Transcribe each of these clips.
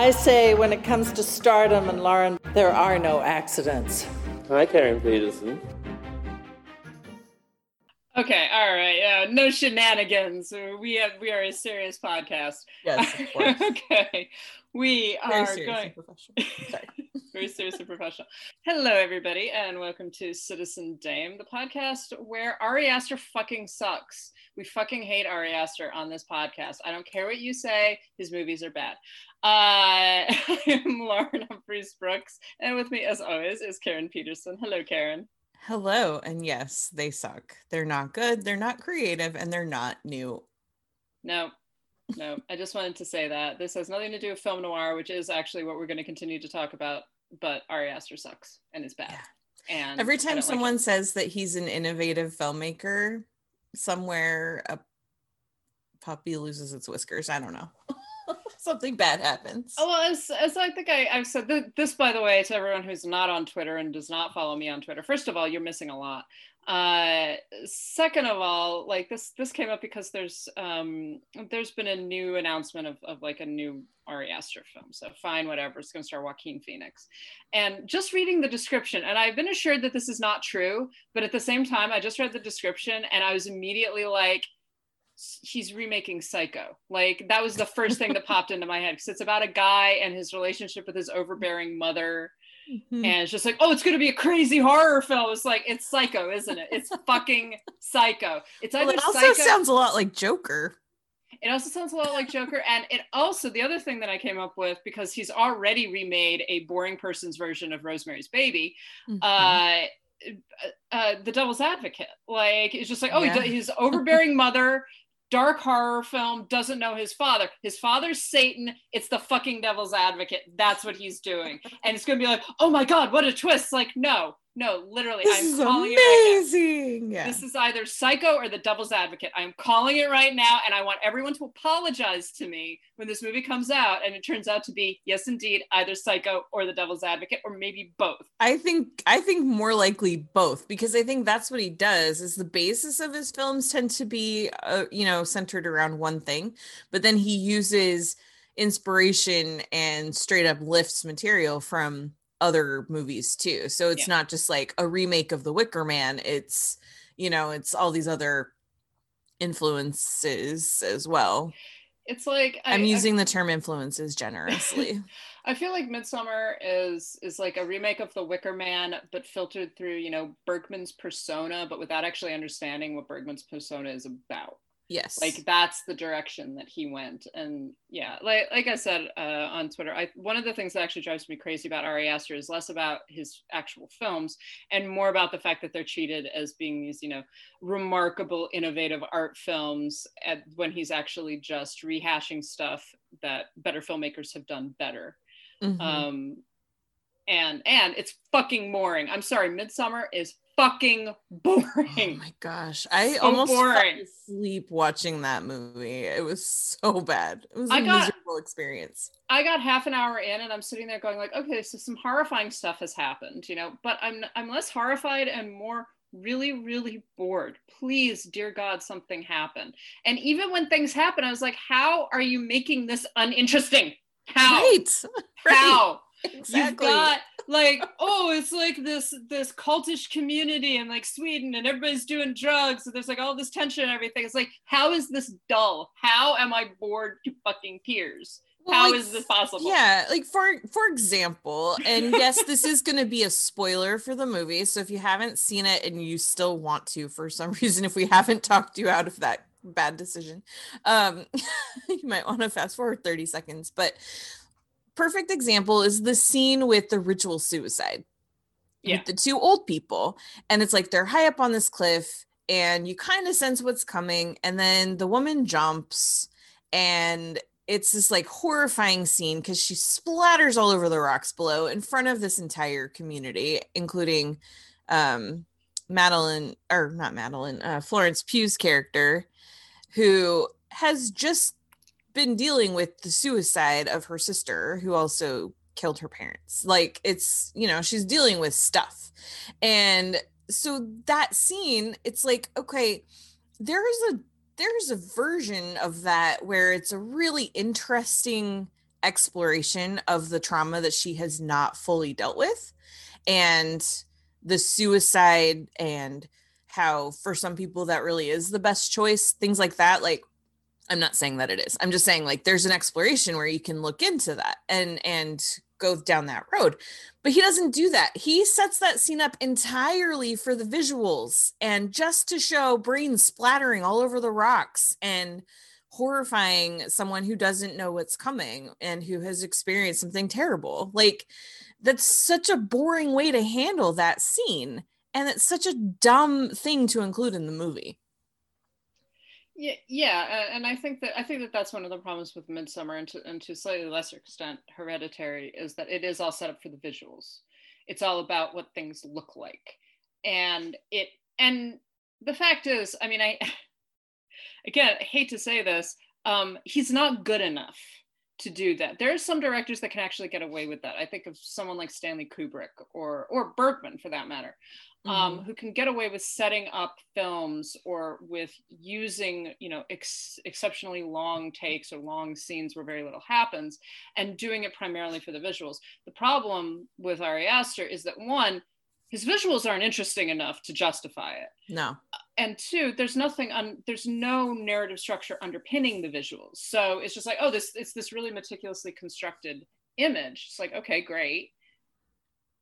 I say when it comes to stardom and Lauren, there are no accidents. Hi, Karen Peterson. Okay, all right. Yeah, no shenanigans. We have we are a serious podcast. Yes, of course. okay. We Very are serious going and professional. Sorry. very serious and professional. Hello, everybody, and welcome to Citizen Dame, the podcast where Ari Aster fucking sucks. We fucking hate Ari Aster on this podcast. I don't care what you say; his movies are bad. Uh, I'm Lauren Humphries Brooks, and with me, as always, is Karen Peterson. Hello, Karen. Hello, and yes, they suck. They're not good, they're not creative, and they're not new. No, no. I just wanted to say that this has nothing to do with film noir, which is actually what we're going to continue to talk about. But Ari Aster sucks and is bad. And Every time someone it. says that he's an innovative filmmaker, somewhere a puppy loses its whiskers. I don't know. Something bad happens. Oh, well, as, as I think I, I've said th- this, by the way, to everyone who's not on Twitter and does not follow me on Twitter. First of all, you're missing a lot. Uh, second of all, like this, this came up because there's um, there's been a new announcement of, of like a new Ari Aster film. So fine, whatever. It's going to star Joaquin Phoenix. And just reading the description, and I've been assured that this is not true, but at the same time, I just read the description and I was immediately like, he's remaking Psycho. Like that was the first thing that popped into my head because it's about a guy and his relationship with his overbearing mother. Mhm. And it's just like, oh, it's gonna be a crazy horror film. It's like it's Psycho, isn't it? It's fucking Psycho. It's either Well, it also Psycho. sounds a lot like Joker. It also sounds a lot like Joker. And it also, the other thing that I came up with, because he's already remade a boring person's version of Rosemary's Baby, Mhm. uh, uh, The Devil's Advocate. Like, it's just like, oh, Yeah. his overbearing mother, dark horror film, doesn't know his father. His father's Satan. It's the fucking Devil's Advocate. That's what he's doing. And it's going to be like, oh my God, what a twist. Like, no, no, literally, this I'm is calling it right now. amazing. Yeah. This is either Psycho or The Devil's Advocate. I'm calling it right now, and I want everyone to apologize to me when this movie comes out and it turns out to be, yes, indeed, either Psycho or The Devil's Advocate, or maybe both. I think I think more likely both because I think that's what he does is the basis of his films tend to be uh, you know centered around one thing but then he uses inspiration and straight up lifts material from other movies too so it's Yeah. not just like a remake of the wicker man it's you know it's all these other influences as well It's like I, i'm I- using the term influences generously I feel like Midsommar is is like a remake of The Wicker Man, but filtered through, you know, Bergman's persona, but without actually understanding what Bergman's persona is about. Yes. Like that's the direction that he went. And yeah like like i said uh, on twitter I, one of the things that actually drives me crazy about ari aster is less about his actual films and more about the fact that they're treated as being these you know remarkable innovative art films at, when he's actually just rehashing stuff that better filmmakers have done better. Mhm. um and and it's fucking boring. I'm sorry midsommar is fucking boring. Oh my gosh. I So almost fell boring. asleep watching that movie. It was so bad. It was a got- miserable experience. I got half an hour in and I'm sitting there going like, okay, so some horrifying stuff has happened, you know, but I'm I'm less horrified and more really really bored. Please, dear God, something happened And even when things happen, I was like, how are you making this uninteresting? How? Right. How? Exactly. You've got like, oh, it's like this this cultish community in like Sweden and everybody's doing drugs. So there's like all this tension and everything. It's like, how is this dull? How am I bored to fucking tears? Well, How like, is this possible? Yeah, like for for example, and yes, this is going to be a spoiler for the movie. So if you haven't seen it and you still want to for some reason if we haven't talked you out of that bad decision, um you might want to fast forward 30 seconds, but perfect example is the scene with the ritual suicide. Yeah. With the two old people and it's like they're high up on this cliff and you kind of sense what's coming and then the woman jumps and it's this like horrifying scene because she splatters all over the rocks below in front of this entire community, including um Madeline or not Madeline, uh, Florence Pugh's character, who has just been dealing with the suicide of her sister, who also killed her parents. Like it's, you know, she's dealing with stuff. And so that scene, it's like, okay, there is a there's a version of that where it's a really interesting exploration of the trauma that she has not fully dealt with and the suicide and how for some people that really is the best choice things like that like i'm not saying that it is. I'm just saying like there's an exploration where you can look into that and and go down that road. But he doesn't do that. He sets that scene up entirely for the visuals and just to show brains splattering all over the rocks and horrifying someone who doesn't know what's coming and who has experienced something terrible. Like that's such a boring way to handle that scene and it's such a dumb thing to include in the movie yeah yeah and i think that i think that that's one of the problems with midsommar and to, and to a slightly lesser extent hereditary is that it is all set up for the visuals it's all about what things look like and it and the fact is i mean i again I hate to say this um he's not good enough to do that. There are some directors that can actually get away with that. I think of someone like Stanley Kubrick or or Bergman for that matter, um, mm-hmm. who can get away with setting up films or with using you know ex- exceptionally long takes or long scenes where very little happens and doing it primarily for the visuals. The problem with Ari Aster is that one, his visuals aren't interesting enough to justify it. No. And two, there's nothing on there's no narrative structure underpinning the visuals. So it's just like, oh, this it's this really meticulously constructed image. It's like, okay, great.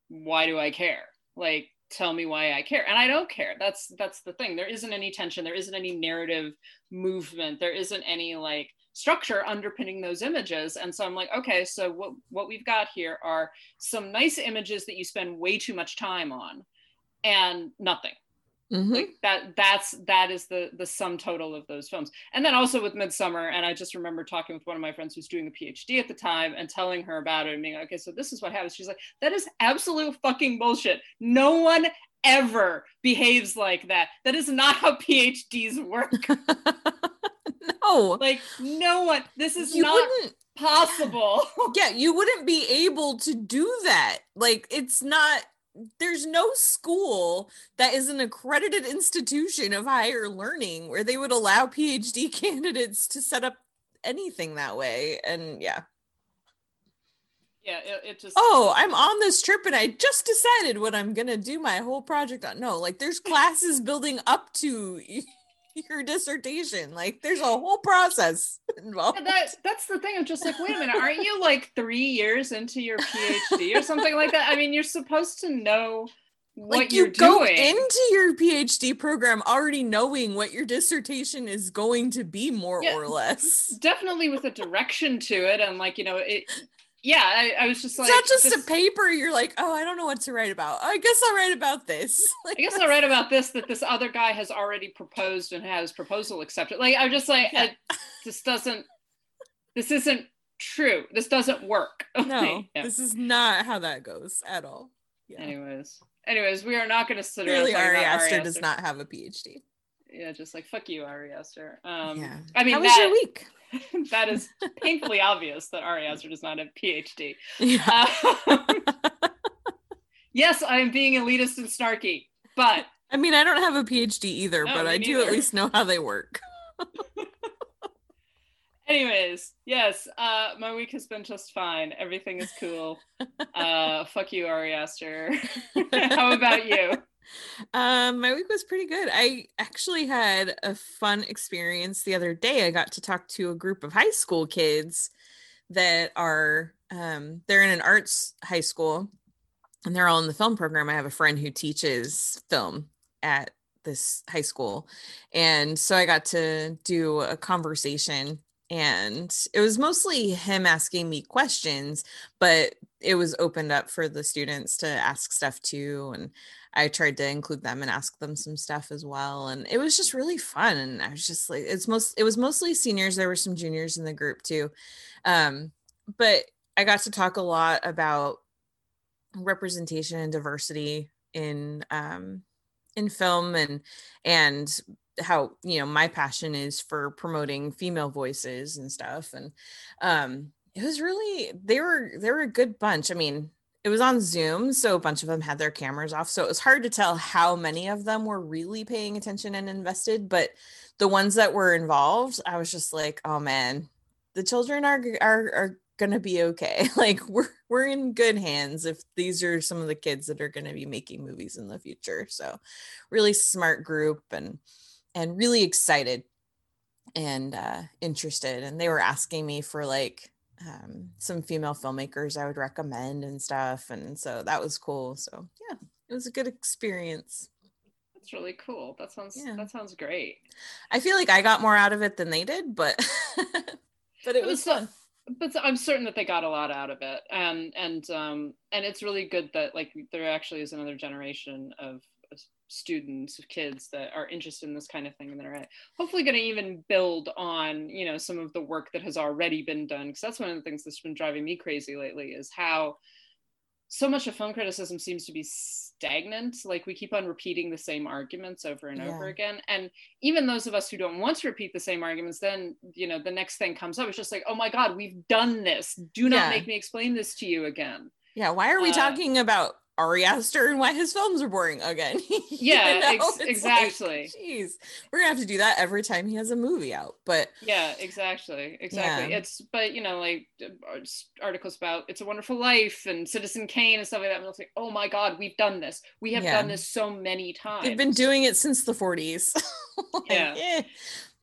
Why do I care? Like, tell me why I care. And I don't care. That's that's the thing. There isn't any tension, there isn't any narrative movement, there isn't any like structure underpinning those images and so i'm like okay so what, what we've got here are some nice images that you spend way too much time on and nothing mm-hmm. like that that's that is the the sum total of those films and then also with midsommar and i just remember talking with one of my friends who's doing a phd at the time and telling her about it and being like okay so this is what happens she's like that is absolute fucking bullshit no one ever behaves like that that is not how phds work no. Like no one. This is you not possible. yeah, you wouldn't be able to do that. Like it's not there's no school that is an accredited institution of higher learning where they would allow PhD candidates to set up anything that way. And yeah. Yeah, it, it just Oh, I'm on this trip and I just decided what I'm gonna do my whole project on. No, like there's classes building up to your dissertation. Like there's a whole process involved. That, that's the thing. I'm just like, wait a minute, aren't you like three years into your PhD or something like that? I mean, you're supposed to know what like you go doing. into your PhD program already knowing what your dissertation is going to be more yeah, or less. Definitely with a direction to it. And like, you know, it yeah, I, I, was just like, it's not just this, a paper. You're like, oh, I don't know what to write about. I guess I'll write about this. Like, I guess I'll write about this that this other guy has already proposed and has proposal accepted. Like, I'm just like, yeah. I, this doesn't, this isn't true. This doesn't work. No, yeah. this is not how that goes at all. Yeah. Anyways, anyways, we are not going to sit Clearly, Ari Aster does not have a PhD. Yeah, just like fuck you, Ari Aster. Um, yeah. I mean, how was that, your week? that is painfully obvious that Ari Aster does not have a PhD. Yeah. Um, yes, I am being elitist and snarky, but I mean, I don't have a PhD either, no, but I do at least know how they work. Anyways, yes, uh, my week has been just fine. Everything is cool. Uh, fuck you, Ari Aster. how about you? Um, my week was pretty good. I actually had a fun experience the other day. I got to talk to a group of high school kids that are um, they're in an arts high school and they're all in the film program. I have a friend who teaches film at this high school. And so I got to do a conversation and it was mostly him asking me questions but it was opened up for the students to ask stuff too and i tried to include them and ask them some stuff as well and it was just really fun and i was just like it's most it was mostly seniors there were some juniors in the group too um but i got to talk a lot about representation and diversity in um in film and and how you know my passion is for promoting female voices and stuff and um it was really they were they were a good bunch. I mean it was on zoom so a bunch of them had their cameras off so it was hard to tell how many of them were really paying attention and invested but the ones that were involved i was just like oh man the children are are, are gonna be okay. Like we're we're in good hands if these are some of the kids that are gonna be making movies in the future so really smart group and and really excited and uh, interested. And they were asking me for like um, some female filmmakers I would recommend and stuff. And so that was cool. So yeah, it was a good experience. That's really cool. That sounds yeah. that sounds great. I feel like I got more out of it than they did, but but it was fun. But I'm certain that they got a lot out of it, and and um and it's really good that like there actually is another generation of students kids that are interested in this kind of thing and that are hopefully going to even build on you know some of the work that has already been done. Because that's one of the things that's been driving me crazy lately is how so much of film criticism seems to be stagnant. Like we keep on repeating the same arguments over and yeah. over again. And even those of us who don't want to repeat the same arguments then you know the next thing comes up it's just like oh my god we've done this. Do not yeah. make me explain this to you again. Yeah why are we uh, talking about Ari Aster and why his films are boring again. yeah, ex- exactly. Jeez, like, we're gonna have to do that every time he has a movie out. But yeah, exactly, exactly. Yeah. It's but you know like uh, articles about It's a Wonderful Life and Citizen Kane and stuff like that. And it's like, oh my god, we've done this. We have yeah. done this so many times. They've been doing it since the 40s. like, yeah. yeah.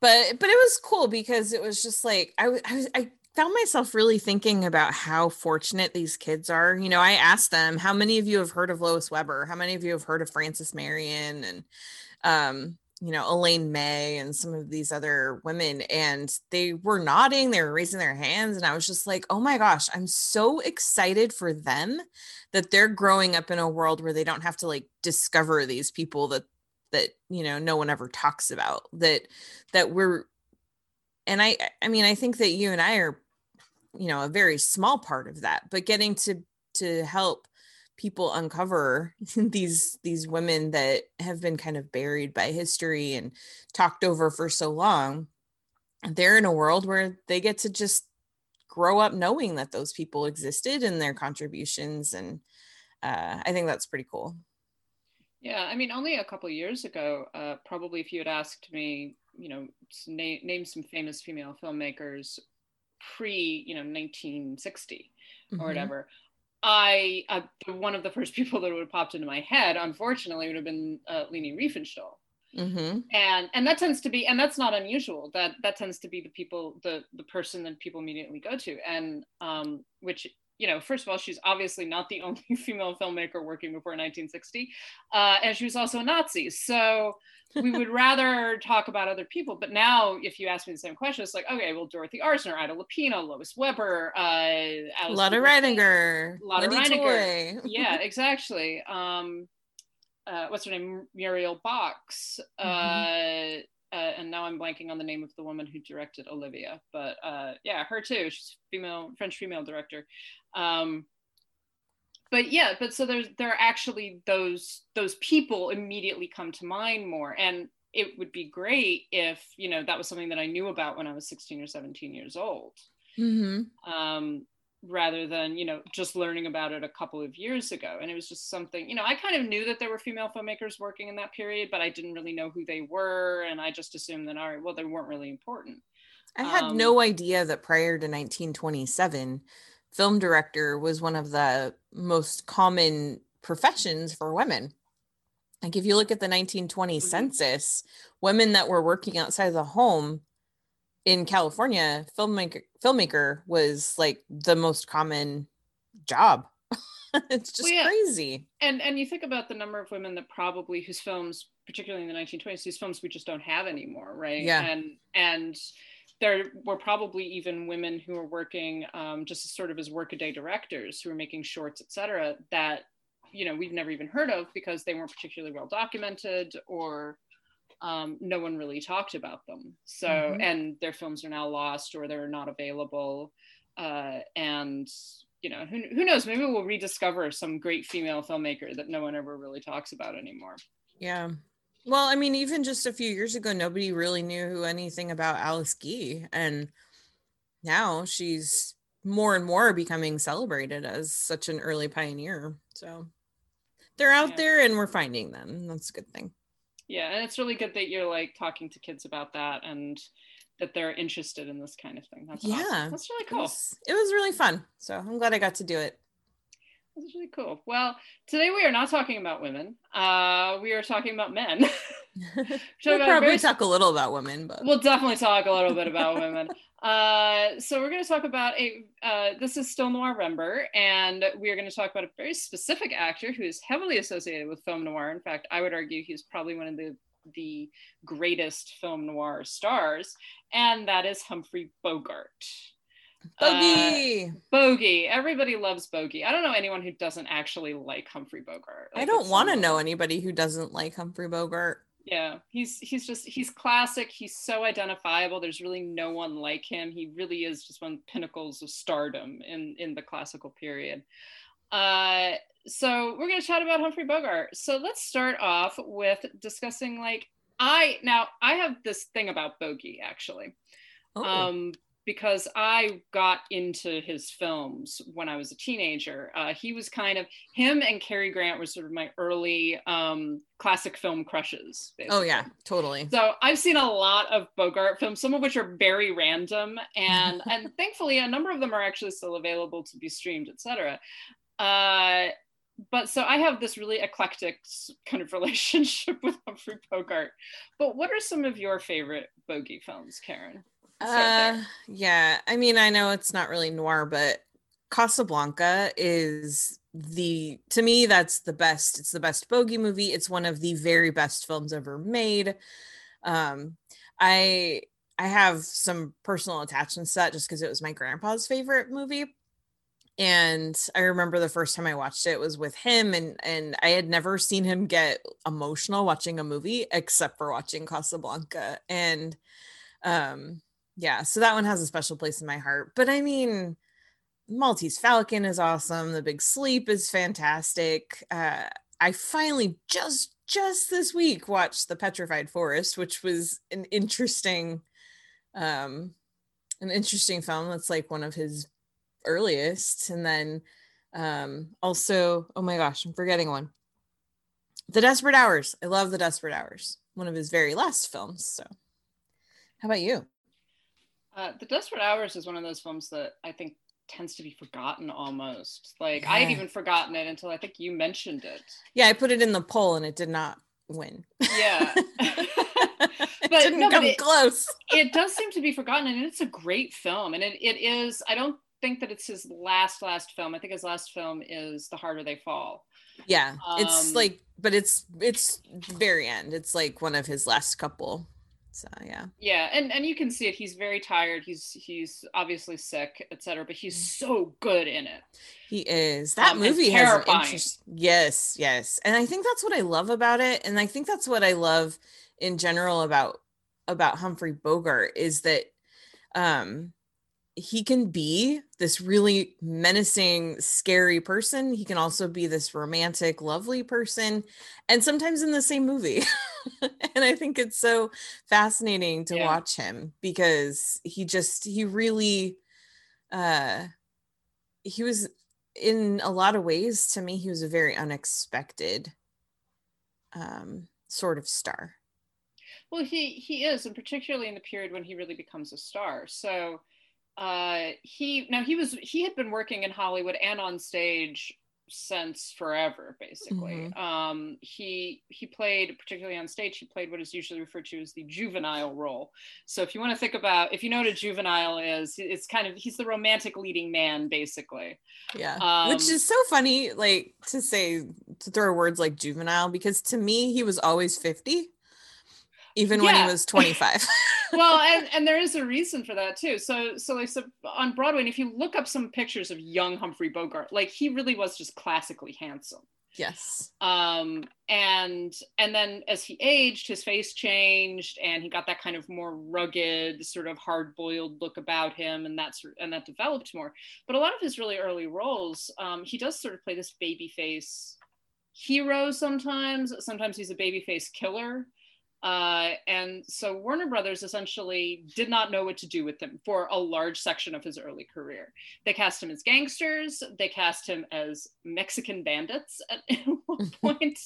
But but it was cool because it was just like I was I, was, I found myself really thinking about how fortunate these kids are. You know, I asked them, how many of you have heard of Lois Weber? How many of you have heard of Frances Marion and um, you know, Elaine May and some of these other women and they were nodding, they were raising their hands and I was just like, "Oh my gosh, I'm so excited for them that they're growing up in a world where they don't have to like discover these people that that, you know, no one ever talks about. That that we're and I I mean, I think that you and I are you know a very small part of that but getting to to help people uncover these these women that have been kind of buried by history and talked over for so long they're in a world where they get to just grow up knowing that those people existed and their contributions and uh, i think that's pretty cool. Yeah i mean only a couple years ago uh, probably if you had asked me you know name, name some famous female filmmakers pre you know 1960 mm-hmm. or whatever I uh, one of the first people that would have popped into my head, unfortunately, would have been uh, Leni Riefenstahl, mm-hmm. and and that tends to be, and that's not unusual. That that tends to be the people, the the person that people immediately go to, and um, which you know, first of all, she's obviously not the only female filmmaker working before 1960, uh, and she was also a Nazi. So we would rather talk about other people. But now, if you ask me the same question, it's like, okay, well, Dorothy Arzner, Ida Lupino, Lois Weber, uh, Lotta Reiniger, Lotte Reiniger. yeah, exactly. Um, uh, what's her name? Muriel Box. Mm-hmm. Uh, uh, and now I'm blanking on the name of the woman who directed Olivia, but uh, yeah, her too. She's female, French female director. Um, but yeah but so there's there are actually those those people immediately come to mind more. And it would be great if you know that was something that i knew about when i was 16 or 17 years old. Mm-hmm. um, rather than you know just learning about it a couple of years ago. And it was just something you know i kind of knew that there were female filmmakers working in that period but i didn't really know who they were. And i just assumed that all right well they weren't really important. I had um, no idea that prior to 1927 film director was one of the most common professions for women. Like if you look at the 1920 mm-hmm. census, women that were working outside of the home in California, filmmaker filmmaker was like the most common job. it's just well, yeah. crazy. And and you think about the number of women that probably whose films, particularly in the 1920s, whose films we just don't have anymore, right? Yeah. And and there were probably even women who were working um, just sort of as workaday directors who were making shorts, et cetera, that you know we've never even heard of because they weren't particularly well documented or um, no one really talked about them. So Mhm. and their films are now lost or they're not available. Uh, and you know who, who knows maybe we'll rediscover some great female filmmaker that no one ever really talks about anymore Yeah. Well, I mean, even just a few years ago, nobody really knew anything about Alice Guy. And now she's more and more becoming celebrated as such an early pioneer. So they're out Yeah. there and we're finding them. That's a good thing. yeah and it's really good that you're like talking to kids about that and that they're interested in this kind of thing that's awesome. Yeah. that's really It cool was, it was really fun. So I'm glad I got to do it. That's really cool well today we are not talking about women uh we are talking about men we'll probably very- talk a little about women, but we'll definitely talk a little bit about women. Uh, so we're going to talk about a. Uh, this is still Noirember, and we are going to talk about a very specific actor who is heavily associated with film noir. In fact, I would argue he's probably one of the the greatest film noir stars, and that is Humphrey Bogart. Uh, Bogey. Bogey. Everybody loves Bogey. I don't know anyone who doesn't actually like Humphrey Bogart. I don't want to know anybody who doesn't like Humphrey Bogart. yeah he's he's just he's classic he's so identifiable there's really no one like him he really is just one of the pinnacles of stardom in in the classical period uh so we're going to chat about humphrey bogart so let's start off with discussing like i now i have this thing about bogey actually Oh, um, because I got into his films when I was a teenager. Uh, he was kind of him and Cary Grant were sort of my early um, classic film crushes. oh yeah, totally. So I've seen a lot of Bogart films, some of which are very random, and and thankfully a number of them are actually still available to be streamed, etc. Uh, but so I have this really eclectic kind of relationship with Humphrey Bogart. But what are some of your favorite bogey films, Karen? Uh, yeah. I mean, I know it's not really noir, but Casablanca is the to me that's the best. It's the best bogey movie. It's one of the very best films ever made. Um, I I have some personal attachments to that just because it was my grandpa's favorite movie. And I remember the first time I watched it was with him, and and I had never seen him get emotional watching a movie except for watching Casablanca. And um yeah so that one has a special place in my heart but i mean maltese falcon is awesome the big sleep is fantastic uh i finally just just this week watched the petrified forest which was an interesting um an interesting film that's like one of his earliest and then um also oh my gosh i'm forgetting one. The desperate hours i love the desperate hours one of his very last films so. How about you Uh, the Desperate Hours is one of those films that I think tends to be forgotten almost. Like I had even forgotten it until I think you mentioned it. Yeah, I put it in the poll and it did not win. Yeah. it But didn't no, come it- close. it does seem to be forgotten and it's a great film and it, it is i don't think that it's his last last film i think his last film is the harder they fall Yeah, it's Um, like, but it's it's very end. It's like one of his last couple. So yeah, yeah and and you can see it he's very tired he's he's obviously sick etc but he's so good in it he is. That Um, movie has interest. Yes, yes, and I think that's what I love about it, and I think that's what I love in general about about Humphrey Bogart is that um he can be this really menacing, scary person. He can also be this romantic, lovely person, and sometimes in the same movie. and I think it's so fascinating to Yeah. watch him because he just, he really, uh, he was in a lot of ways to me, he was a very unexpected um, sort of star. well he he is and particularly in the period when he really becomes a star so uh he now he was he had been working in hollywood and on stage since forever basically um he he played particularly on stage he played what is usually referred to as the juvenile role so if you want to think about if you know what a juvenile is it's kind of he's the romantic leading man basically Yeah. Which Um, is so funny, like to say, to throw words like juvenile, because to me, he was always 50. Even when he was 25. well and, and there is a reason for that too. So so like so on broadway and if you look up some pictures of young humphrey bogart like he really was just classically handsome. Yes. um and and then as he aged his face changed and he got that kind of more rugged sort of hard-boiled look about him and that's and that developed more. But a lot of his really early roles um he does sort of play this baby face hero sometimes. Sometimes he's a baby face killer uh, and so Warner Brothers essentially did not know what to do with him for a large section of his early career. They cast him as gangsters. They cast him as Mexican bandits at one point.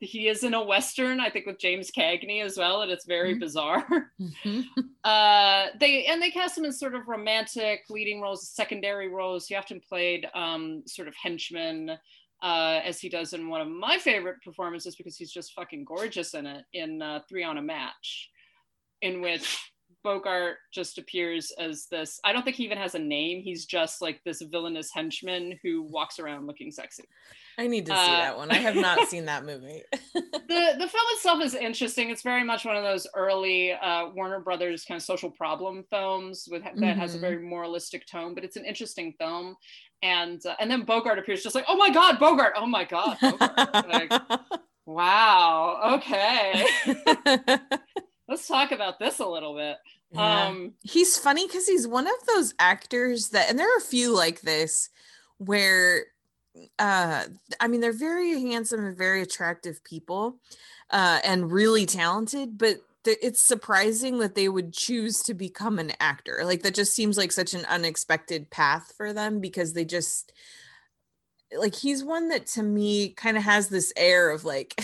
he is in a western, I think, with James Cagney as well, and it's very Mhm. bizarre. Mhm. Uh, they and they cast him in sort of romantic leading roles, secondary roles. He often played um, sort of henchman, uh, as he does in one of my favorite performances because he's just fucking gorgeous in it in uh, Three on a Match, in which Bogart just appears as this. I don't think he even has a name. He's just like this villainous henchman who walks around looking sexy. I need to see Uh, that one. I have not seen that movie. the the film itself is interesting. It's very much one of those early uh, Warner Brothers kind of social problem films with that has a Mhm. very moralistic tone, but it's an interesting film. And uh, and then Bogart appears just like, oh my god, Bogart! Oh my god, Bogart! like, wow, okay, let's talk about this a little bit. Yeah. Um, he's funny because he's one of those actors that and there are a few like this where uh i mean they're very handsome and very attractive people uh and really talented but it's surprising that they would choose to become an actor. Like that just seems like such an unexpected path for them because they just like he's one that to me kind of has this air of like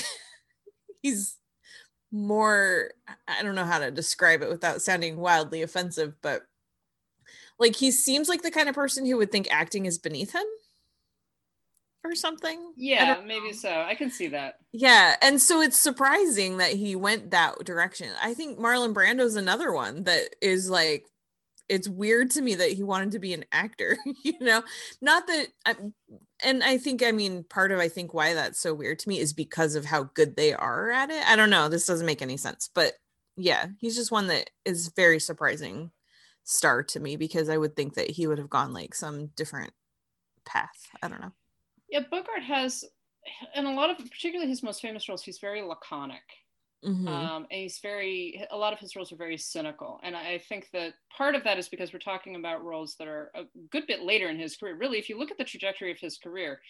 he's more I don't know how to describe it without sounding wildly offensive, but like he seems like the kind of person who would think acting is beneath him or something. Yeah, maybe so. I can see that. Yeah, and so it's surprising that he went that direction. I think Marlon Brando's another one that is like it's weird to me that he wanted to be an actor, you know. Not that I, and I think I mean part of I think why that's so weird to me is because of how good they are at it. I don't know, this doesn't make any sense, but yeah, he's just one that is very surprising star to me because I would think that he would have gone like some different path. I don't know. Yeah, Bogart has, in a lot of, particularly his most famous roles, he's very laconic. Mhm. um, and he's very a lot of his roles are very cynical and i think that part of that is because we're talking about roles that are a good bit later in his career really if you look at the trajectory of his career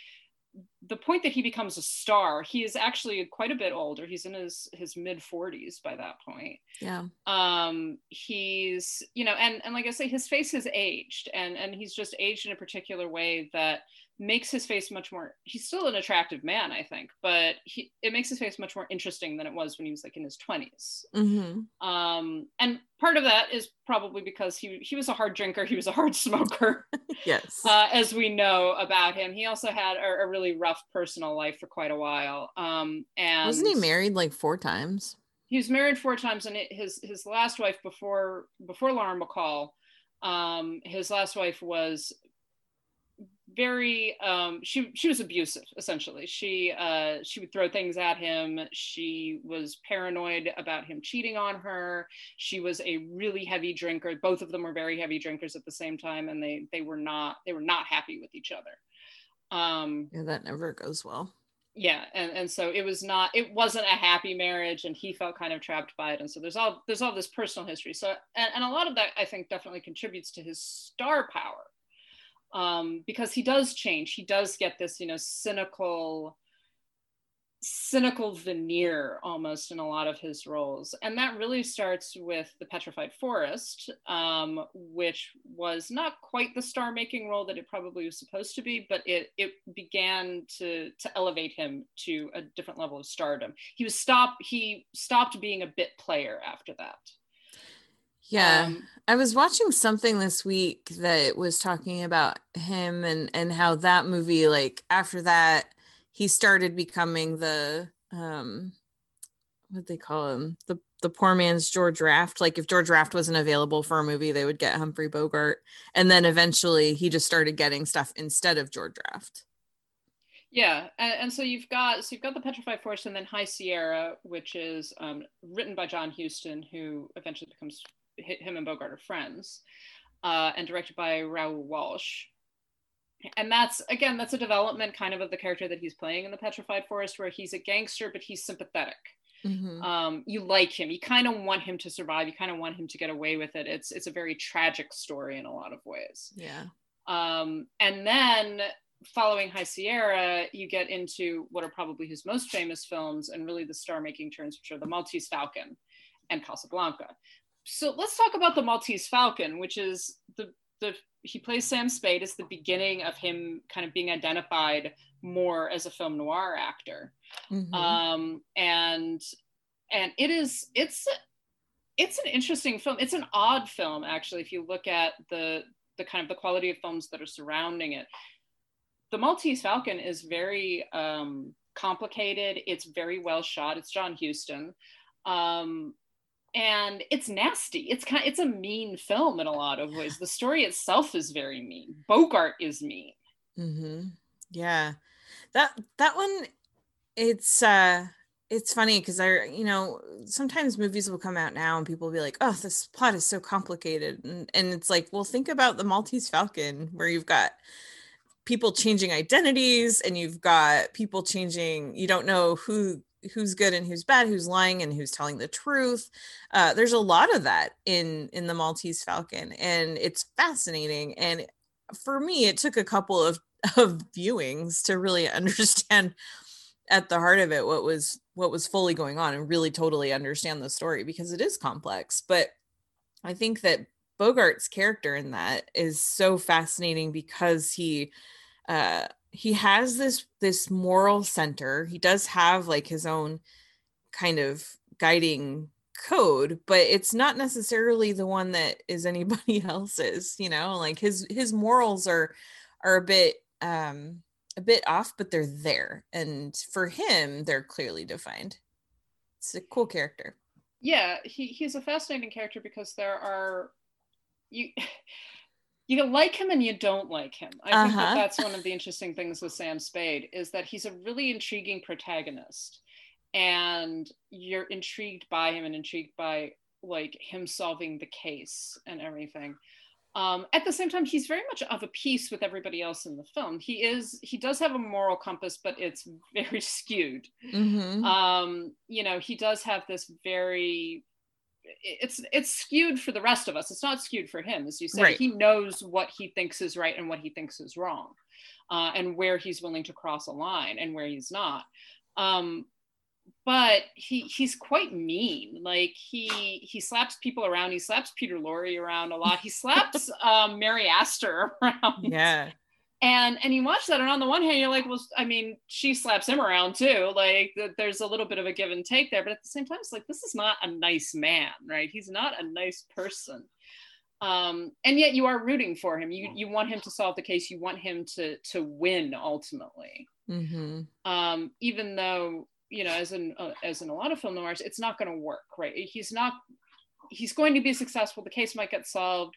the point that he becomes a star he is actually quite a bit older he's in his his mid 40s by that point yeah. um he's you know and and like i say his face has aged and and he's just aged in a particular way that makes his face much more he's still an attractive man i think but he, it makes his face much more interesting than it was when he was like in his 20s Mhm. um and part of that is probably because he he was a hard drinker he was a hard smoker Yes. uh, as we know about him he also had a, a really rough personal life for quite a while um and Wasn't he married like four times? he was married four times and it, his his last wife before before Lauren Bacall um his last wife was very um she she was abusive essentially. She uh she would throw things at him. She was paranoid about him cheating on her. She was a really heavy drinker. Both of them were very heavy drinkers at the same time and they they were not they were not happy with each other. Um Yeah, that never goes well. yeah and and so it was not it wasn't a happy marriage and he felt kind of trapped by it. And so there's all there's all this personal history. So and, and a lot of that i think definitely contributes to his star power um because he does change. He does get this you know cynical cynical veneer almost in a lot of his roles. And that really starts with the petrified forest um, which was not quite the star making role that it probably was supposed to be but it it began to to elevate him to a different level of stardom. He was stopped he stopped being a bit player after that Yeah. Um, I was watching something this week that was talking about him and and how that movie like after that he started becoming the um what they call him the the poor man's George Raft like if George Raft wasn't available for a movie they would get Humphrey Bogart and then eventually he just started getting stuff instead of George Raft. Yeah, and, and, so you've got so you've got the Petrified Forest, and then High Sierra, which is um, written by John Huston, who eventually becomes him and Bogart are friends, uh, and directed by Raoul Walsh. And that's again, that's a development kind of of the character that he's playing in the Petrified Forest, where he's a gangster, but he's sympathetic. Mm-hmm. Um, you like him. You kind of want him to survive. You kind of want him to get away with it. It's it's a very tragic story in a lot of ways. Yeah. Um, and then following High Sierra, you get into what are probably his most famous films and really the star-making turns, which are The Maltese Falcon and Casablanca. So let's talk about The Maltese Falcon, which is the the he plays Sam Spade. It's the beginning of him kind of being identified more as a film noir actor, mm-hmm. um, and and it is it's it's an interesting film. It's an odd film actually. If you look at the the kind of the quality of films that are surrounding it, the Maltese Falcon is very um, complicated. It's very well shot. It's John Huston. Um, and it's nasty. It's kind of, it's a mean film in a lot of ways. The story itself is very mean. Bogart is mean. Mm-hmm. Yeah, that that one, it's uh, it's funny because I, you know, sometimes movies will come out now and people will be like, "Oh, this plot is so complicated," and and it's like, well, think about the Maltese Falcon, where you've got people changing identities and you've got people changing you don't know who who's good and who's bad who's lying and who's telling the truth uh, there's a lot of that in in the maltese falcon and it's fascinating and for me it took a couple of of viewings to really understand at the heart of it what was what was fully going on and really totally understand the story because it is complex but i think that bogart's character in that is so fascinating because he uh he has this this moral center. He does have like his own kind of guiding code but it's not necessarily the one that is anybody else's you know? Like his his morals are are a bit um a bit off but they're there. And for him they're clearly defined. It's a cool character. Yeah he he's a fascinating character because there are you you like him and you don't like him. I uh-huh. think that uh-huh. that's one of the interesting things with Sam Spade is that he's a really intriguing protagonist, and you're intrigued by him and intrigued by like him solving the case and everything. Um, at the same time, he's very much of a piece with everybody else in the film. He is he does have a moral compass, but it's very skewed. Mm-hmm. Um, you know, he does have this very it's it's skewed for the rest of us. It's not skewed for him. As you said right. he knows what he thinks is right and what he thinks is wrong uh, and where he's willing to cross a line and where he's not. Um, but he he's quite mean. Like he he slaps people around. He slaps peter lorre around a lot. He slaps um, mary astor around. Yeah and and you watch that and on the one hand you're like well i mean she slaps him around too like there's a little bit of a give and take there but at the same time it's like this is not a nice man right? He's not a nice person. Um, and yet you are rooting for him. You you want him to solve the case. You want him to to win ultimately. Mm-hmm. um, even though you know as in uh, as in a lot of film noirs it's not going to work right? He's not he's going to be successful. The case might get solved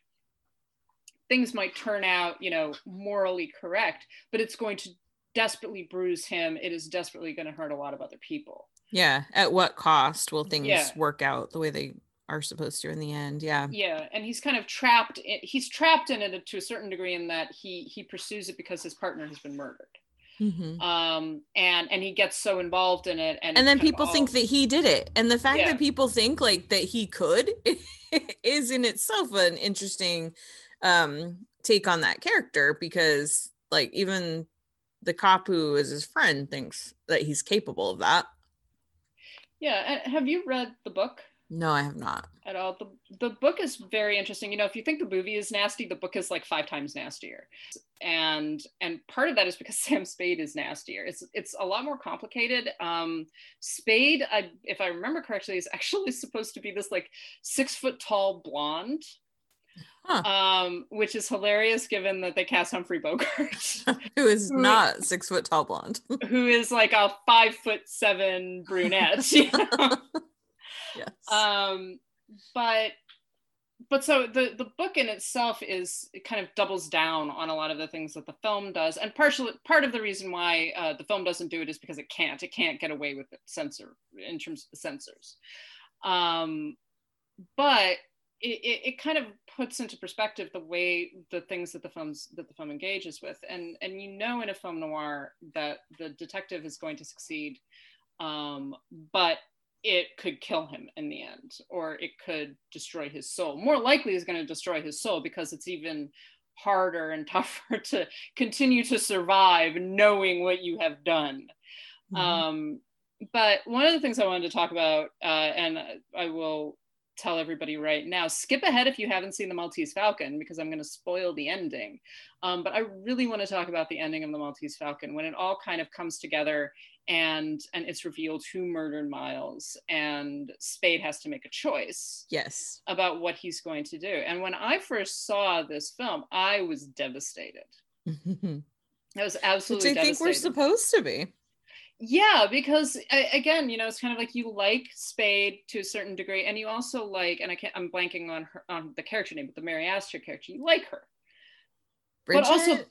things might turn out, you know, morally correct, but it's going to desperately bruise him. It is desperately going to hurt a lot of other people. Yeah. At what cost will things yeah. work out the way they are supposed to in the end? Yeah. Yeah. And he's kind of trapped. In, he's trapped in it to a certain degree in that he he pursues it because his partner has been murdered. Mm-hmm. Um, and and he gets so involved in it, and and then people all... think that he did it, and the fact yeah. that people think like that he could is in itself an interesting um take on that character because like even the cop who is his friend thinks that he's capable of that. Yeah have you read the book? No i have not. At all? The, the book is very interesting. You know if you think the movie is nasty the book is like five times nastier. And and part of that is because sam spade is nastier. It's it's a lot more complicated. Um spade I, if i remember correctly is actually supposed to be this like six foot tall blonde Huh. Um, which is hilarious given that they cast Humphrey Bogart, who is who, not six foot tall blonde, who is like a five foot seven brunette. You know? yes. Um, but but so the the book in itself is it kind of doubles down on a lot of the things that the film does and partially part of the reason why uh, the film doesn't do it is because it can't it can't get away with it censor in terms of the censors um, but it, it, it, kind of puts into perspective the way the things that the films that the film engages with. And and you know in a film noir that the detective is going to succeed um, but it could kill him in the end or it could destroy his soul. More likely is going to destroy his soul because it's even harder and tougher to continue to survive knowing what you have done. Mm-hmm. um, but one of the things i wanted to talk about uh, and i will tell everybody right now skip ahead if you haven't seen the maltese falcon because i'm going to spoil the ending. Um, but i really want to talk about the ending of the maltese falcon when it all kind of comes together and and it's revealed who murdered Miles and Spade has to make a choice yes. about what he's going to do. And when I first saw this film I was devastated. I was absolutely Which I think we're supposed to be yeah because again you know it's kind of like you like Spade to a certain degree and you also like and I can't I'm blanking on her on the character name but the Mary Astor character you like her Brigid? but also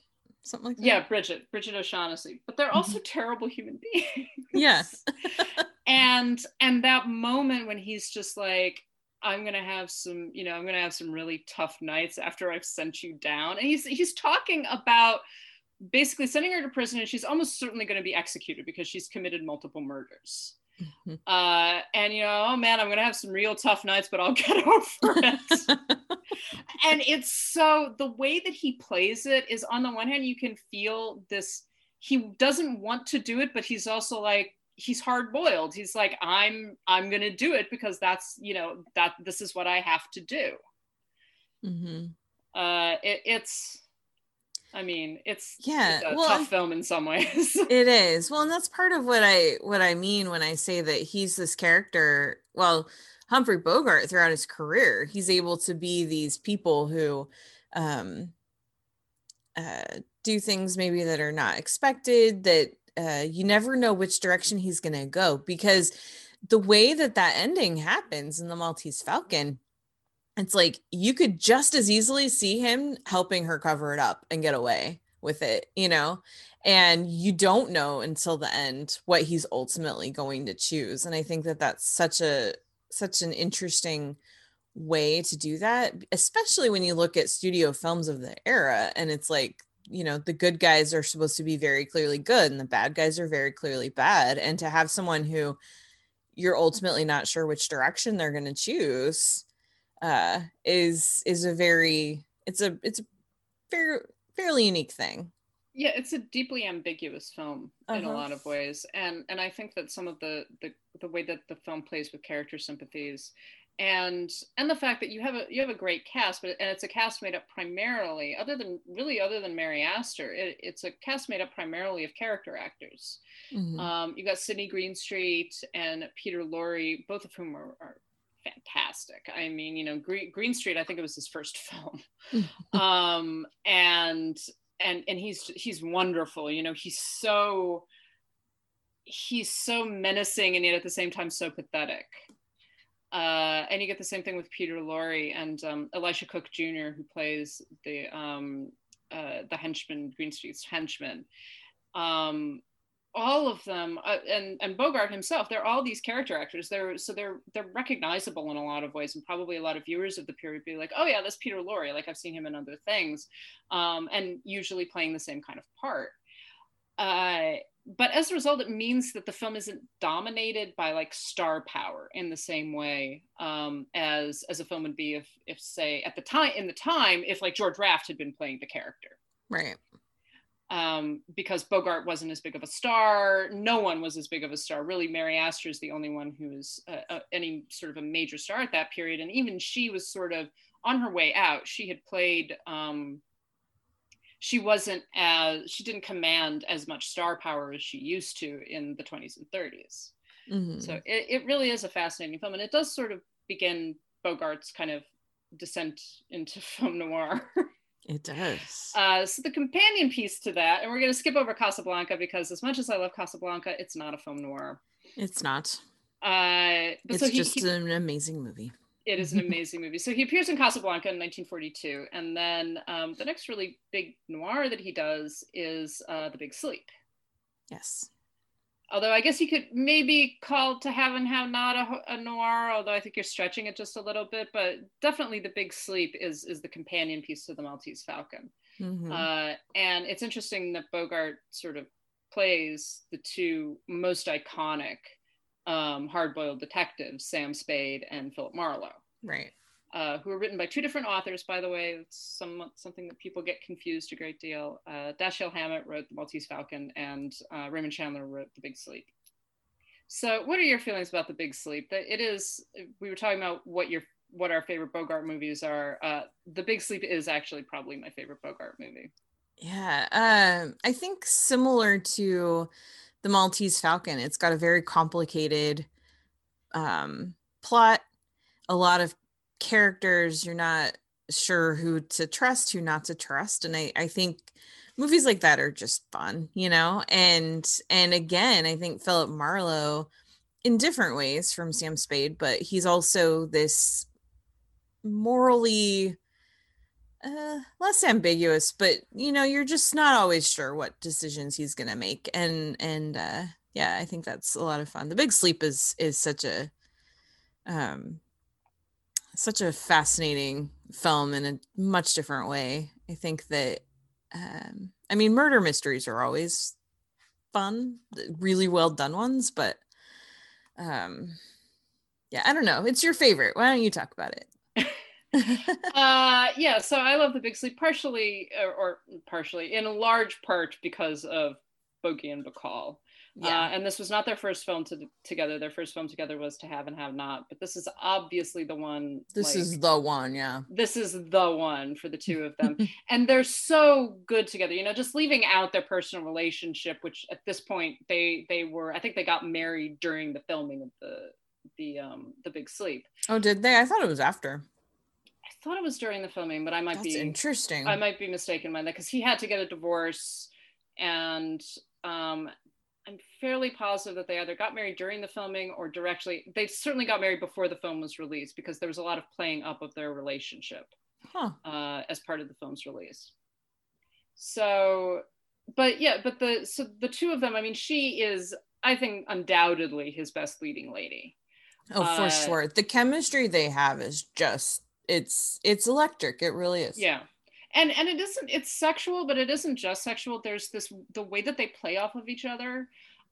something like that. Yeah, Brigid, Brigid O'Shaughnessy. But they're also mm-hmm. terrible human beings. Yes. and and that moment when he's just like, I'm gonna have some, you know, I'm gonna have some really tough nights after I've sent you down. And he's he's talking about basically sending her to prison and she's almost certainly going to be executed because she's committed multiple murders. Mm-hmm. Uh, and you know, oh man, I'm gonna have some real tough nights, but I'll get over it. and it's so the way that he plays it is on the one hand, you can feel this. He doesn't want to do it, but he's also like he's hard boiled. He's like, I'm I'm gonna do it because that's you know that this is what I have to do. Mm-hmm. Uh, it, it's I mean, it's yeah, it's a well, tough film in some ways. it is. Well, and that's part of what I what I mean when I say that he's this character. Well, Humphrey Bogart throughout his career, he's able to be these people who um uh do things maybe that are not expected that uh you never know which direction he's going to go because the way that that ending happens in the Maltese Falcon it's like you could just as easily see him helping her cover it up and get away with it, you know? And you don't know until the end what he's ultimately going to choose. And I think that that's such a such an interesting way to do that, especially when you look at studio films of the era and it's like you know the good guys are supposed to be very clearly good and the bad guys are very clearly bad and to have someone who you're ultimately not sure which direction they're going to choose uh, is is a very it's a it's a very fairly unique thing. Yeah, it's a deeply ambiguous film uh-huh. in a uh-huh. lot of ways, and and I think that some of the the the way that the film plays with character sympathies, and and the fact that you have a you have a great cast, but and it's a cast made up primarily, other than really other than Mary Astor, it, it's a cast made up primarily of character actors. Mm-hmm. Um, you got Sidney Greenstreet and Peter Lorre, both of whom are, are fantastic. I mean, you know, Green, Greenstreet, I think it was his first film. um, and and and he's he's wonderful. You know, he's so he's so menacing and yet at the same time so pathetic. Uh, and you get the same thing with Peter Lorre and um, Elisha Cook Jr., who plays the um, uh, the henchman, Greenstreet's henchman. Um, all of them uh, and and Bogart himself they're all these character actors. They're so they're they're recognizable in a lot of ways and probably a lot of viewers of the period be like oh yeah that's Peter Lorre. Like I've seen him in other things um, and usually playing the same kind of part. Uh, but as a result it means that the film isn't dominated by like star power in the same way um, as as a film would be if if say at the time in the time if like George Raft had been playing the character. Right um, because Bogart wasn't as big of a star. No one was as big of a star. Really, Mary Astor is the only one who was uh, uh, any sort of a major star at that period. And even she was sort of on her way out. She had played, um, she wasn't as, she didn't command as much star power as she used to in the 20s and 30s. Mm-hmm. So it, it really is a fascinating film. And it does sort of begin Bogart's kind of descent into film noir. It does. Uh, so the companion piece to that, and we're going to skip over Casablanca because as much as I love Casablanca, it's not a film noir. It's not. Uh, it's so he, just he, an amazing movie. It is an amazing movie. So he appears in Casablanca in 1942, and then um, the next really big noir that he does is uh, The Big Sleep. Yes. Although I guess you could maybe call To Have and Have Not a, a noir, although I think you're stretching it just a little bit. But definitely, The Big Sleep is is the companion piece to The Maltese Falcon. Mhm. Uh, and it's interesting that Bogart sort of plays the two most iconic um, hard-boiled detectives, Sam Spade and Philip Marlowe, right. Uh, who were written by two different authors, by the way. It's some, something that people get confused a great deal. Uh, Dashiell Hammett wrote The Maltese Falcon, and uh, Raymond Chandler wrote The Big Sleep. So, what are your feelings about The Big Sleep? That it is. We were talking about what your what our favorite Bogart movies are. Uh, the Big Sleep is actually probably my favorite Bogart movie. Yeah, um, I think similar to the Maltese Falcon, it's got a very complicated um, plot, a lot of characters. You're not sure who to trust, who not to trust, and I, I think movies like that are just fun, you know. And and again, I think Philip Marlowe, in different ways from Sam Spade, but he's also this morally uh, less ambiguous, but you know, you're just not always sure what decisions he's gonna make, and and uh, yeah, I think that's a lot of fun. The Big Sleep is is such a um such a fascinating film in a much different way. I think that um, I mean, murder mysteries are always fun, really well done ones, but um, yeah, I don't know. It's your favorite. Why don't you talk about it? uh yeah so i love the big sleep partially or, or partially in a large part because of bogey and bacall Yeah. uh, and this was not their first film to, together their first film together was to have and have not but this is obviously the one this like, is the one, yeah. this is the one for the two of them and they're so good together you know just leaving out their personal relationship which at this point they they were i think they got married during the filming of the the um the big sleep Oh, did they? I thought it was after. i thought it was during the filming but i might That's be interesting. I might be mistaken by that because he had to get a divorce, and um, I'm fairly positive that they either got married during the filming or directly. They certainly got married before the film was released because there was a lot of playing up of their relationship huh. uh, as part of the film's release. So, but yeah, but the so the two of them. I mean, she is, I think, undoubtedly his best leading lady. Oh, for uh, sure. The chemistry they have is just it's it's electric. It really is. Yeah. And and it isn't it's sexual, but it isn't just sexual. There's this the way that they play off of each other.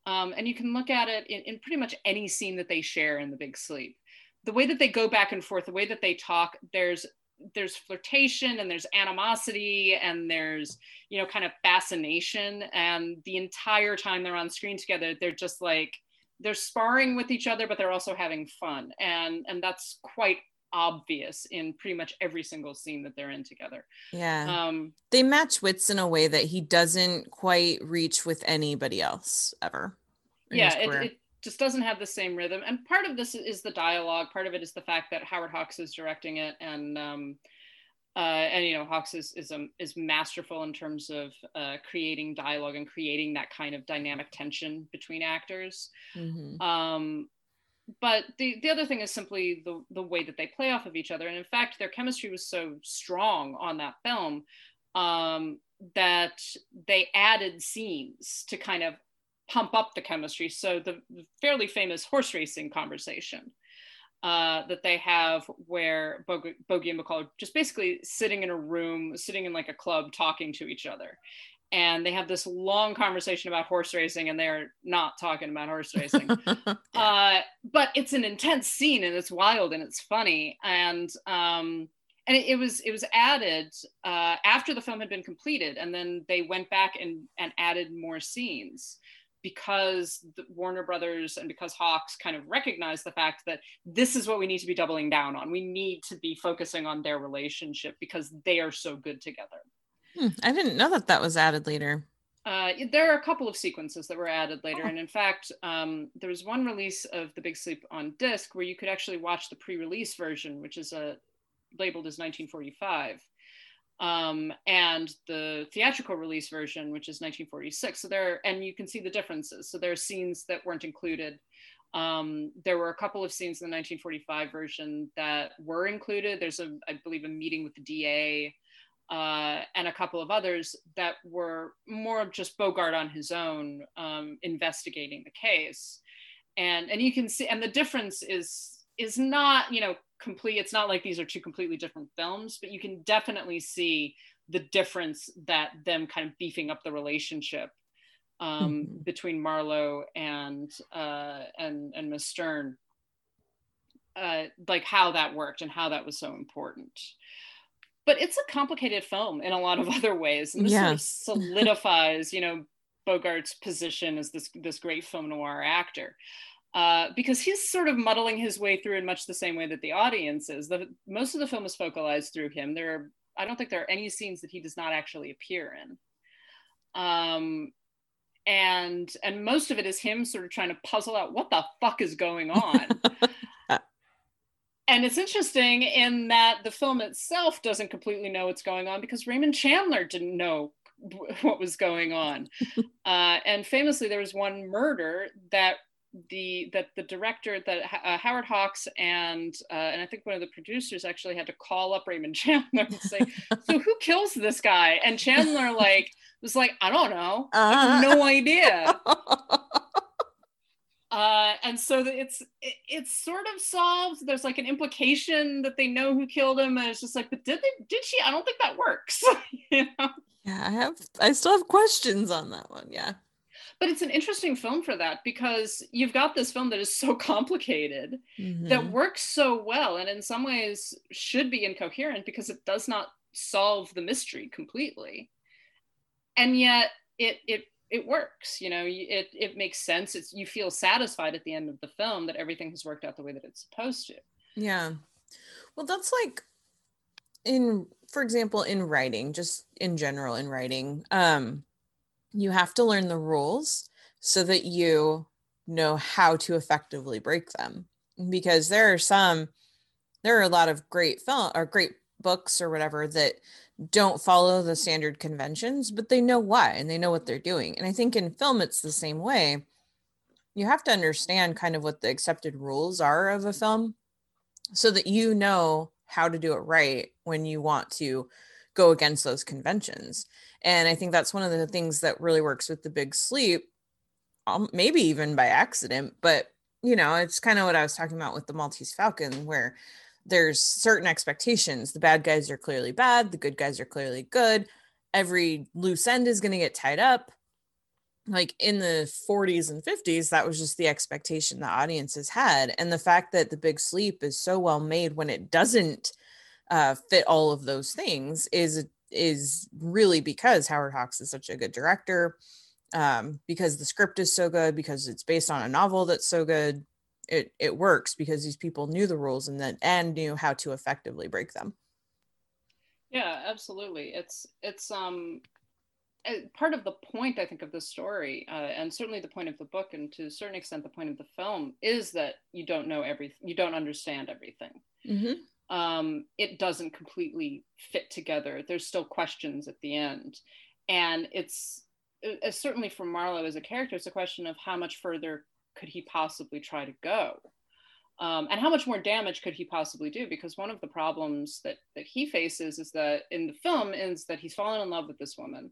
Um, and you can look at it in, in pretty much any scene that they share in the big sleep. The way that they go back and forth, the way that they talk, there's there's flirtation and there's animosity and there's you know kind of fascination and the entire time they're on screen together they're just like they're sparring with each other but they're also having fun and and that's quite obvious in pretty much every single scene that they're in together Yeah. um they match wits in a way that he doesn't quite reach with anybody else ever. yeah it, it just doesn't have the same rhythm and part of this is the dialogue part of it is the fact that howard hawks is directing it and um uh, and you know Hawks is is, um, is masterful in terms of uh, creating dialogue and creating that kind of dynamic tension between actors. Mhm. Um, but the the other thing is simply the the way that they play off of each other, and in fact, their chemistry was so strong on that film um, that they added scenes to kind of pump up the chemistry. So the fairly famous horse racing conversation uh, that they have where Bogey, Bogey and Bacall are just basically sitting in a room, sitting in like a club, talking to each other. And they have this long conversation about horse racing, and they're not talking about horse racing. uh, but it's an intense scene, and it's wild, and it's funny, and um, and it, it was it was added uh, after the film had been completed, and then they went back and and added more scenes because the Warner Brothers and because Hawks kind of recognized the fact that this is what we need to be doubling down on. We need to be focusing on their relationship because they are so good together. Hmm, I didn't know that that was added later. Uh, there are a couple of sequences that were added later, Oh. and in fact, um, there was one release of The Big Sleep on disc where you could actually watch the pre-release version, which is a labeled as 1945 um, and the theatrical release version, which is 1946. So there, and you can see the differences. So there are scenes that weren't included Um, there were a couple of scenes in the 1945 version that were included. There's a, I believe, a meeting with the DA uh, and a couple of others that were more of just Bogart on his own um, investigating the case. And and you can see, and the difference is is not you know complete. It's not like these are two completely different films, but you can definitely see the difference that them kind of beefing up the relationship um, mm-hmm. between Marlowe and uh, and and Miss Stern, uh, like how that worked and how that was so important. But it's a complicated film in a lot of other ways, and this yeah. sort of solidifies, you know, Bogart's position as this this great film noir actor. Uh, because he's sort of muddling his way through in much the same way that the audience is. The, most of the film is focalized through him. There are, I don't think there are any scenes that he does not actually appear in. Um, and and most of it is him sort of trying to puzzle out what the fuck is going on and it's interesting in that the film itself doesn't completely know what's going on because raymond chandler didn't know what was going on uh, and famously there was one murder that the that the director that uh, Howard Hawks and uh, and I think one of the producers actually had to call up Raymond Chandler and say, "So who kills this guy?" And Chandler like was like, "I don't know, uh no idea." Uh, and so it's it, it's sort of solved. There's like an implication that they know who killed him, and it's just like, but did they? Did she? I don't think that works. you know? Yeah, I have. I still have questions on that one. Yeah but it's an interesting film for that because you've got this film that is so complicated mm-hmm. that works so well and in some ways should be incoherent because it does not solve the mystery completely and yet it it it works you know it it makes sense. It's you feel satisfied at the end of the film that everything has worked out the way that it's supposed to. Yeah. Well that's like in for example in writing just in general in writing um you have to learn the rules so that you know how to effectively break them. Because there are some there are a lot of great film or great books or whatever that don't follow the standard conventions but they know why and they know what they're doing and i think in film it's the same way you have to understand kind of what the accepted rules are of a film so that you know how to do it right when you want to go against those conventions and I think that's one of the things that really works with the big sleep, um, maybe even by accident. But, you know, it's kind of what I was talking about with the Maltese Falcon, where there's certain expectations. The bad guys are clearly bad, the good guys are clearly good. Every loose end is going to get tied up. Like in the 40s and 50s, that was just the expectation the audiences had. And the fact that The Big Sleep is so well made when it doesn't uh, fit all of those things is is really because Howard Hawks is such a good director, um, because the script is so good, because it's based on a novel that's so good. It it works because these people knew the rules and then and knew how to effectively break them. Yeah, absolutely. It's it's um part of the point I think of the story, uh, and certainly the point of the book, and to a certain extent the point of the film, is that you don't know everything, you don't understand everything. Mm-hmm um, it doesn't completely fit together. There's still questions at the end. And it's uh, certainly for Marlowe as a character, it's a question of how much further could he possibly try to go? Um, and how much more damage could he possibly do? Because one of the problems that, that he faces is that in the film is that he's fallen in love with this woman.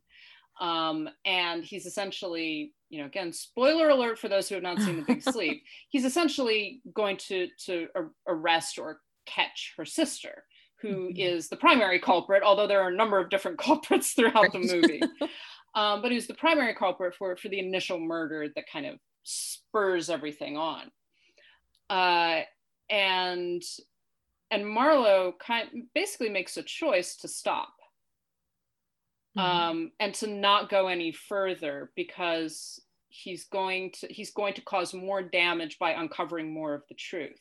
Um, and he's essentially, you know, again, spoiler alert for those who have not seen The Big Sleep. He's essentially going to to arrest or catch her sister, who mm-hmm. is the primary culprit, although there are a number of different culprits throughout right. the movie. um, but who's the primary culprit for, for the initial murder that kind of spurs everything on. Uh, and and Marlowe kind basically makes a choice to stop mm-hmm. um, and to not go any further because he's going to he's going to cause more damage by uncovering more of the truth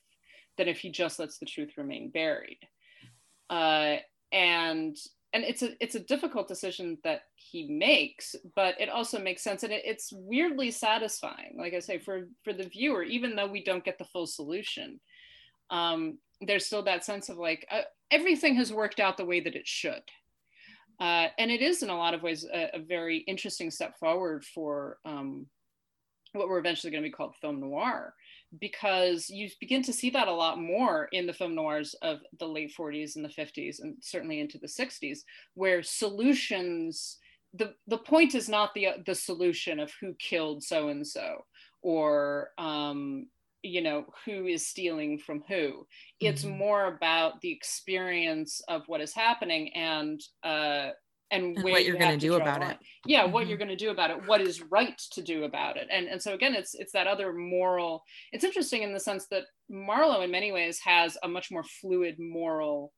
than if he just lets the truth remain buried. Uh, and and it's a it's a difficult decision that he makes, but it also makes sense, and it, it's weirdly satisfying. Like I say, for for the viewer, even though we don't get the full solution, um, there's still that sense of like uh, everything has worked out the way that it should. Uh, and it is in a lot of ways a, a very interesting step forward for um, what were eventually going to be called film noir because you begin to see that a lot more in the film noirs of the late 40s and the 50s and certainly into the 60s where solutions the the point is not the the solution of who killed so and so or um you know who is stealing from who it's Mhm. more about the experience of what is happening and uh and, And what you you're gonna do about it. yeah what Mhm. you're going to do about it what is right to do about it and and so again it's it's that other moral it's interesting in the sense that marlowe in many ways has a much more fluid moral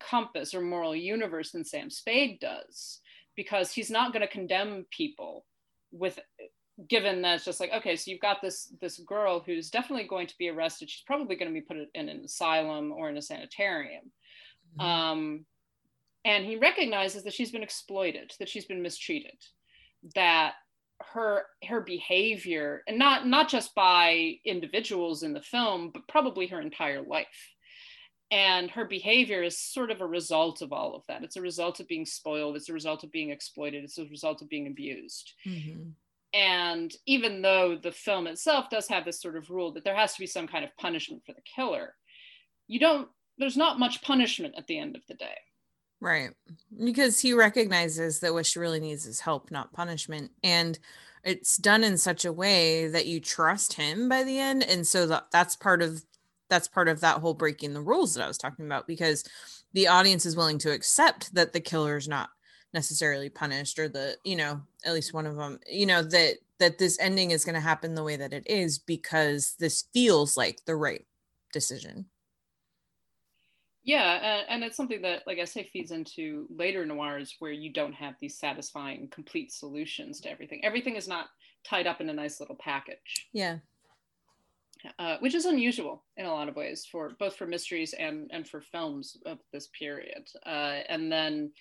compass or moral universe than sam spade does because he's not going to condemn people with given that it's just like okay so you've got this this girl who's definitely going to be arrested she's probably going to be put in an asylum or in a sanitarium Mhm. um, and he recognizes that she's been exploited that she's been mistreated that her her behavior and not not just by individuals in the film but probably her entire life. And her behavior is sort of a result of all of that. It's a result of being spoiled. It's a result of being exploited. It's a result of being abused. Mhm. and even though the film itself does have this sort of rule that there has to be some kind of punishment for the killer you don't there's not much punishment at the end of the day Right. Because he recognizes that what she really needs is help, not punishment. And it's done in such a way that you trust him by the end. And so that, that's part of that's part of that whole breaking the rules that I was talking about because the audience is willing to accept that the killer is not necessarily punished or the, you know, at least one of them, you know, that that this ending is going to happen the way that it is because this feels like the right decision. Yeah and, and it's something that like i say feeds into later noirs where you don't have these satisfying complete solutions to everything everything is not tied up in a nice little package Yeah. uh, which is unusual in a lot of ways for both for mysteries and and for films of this period. Uh, and then,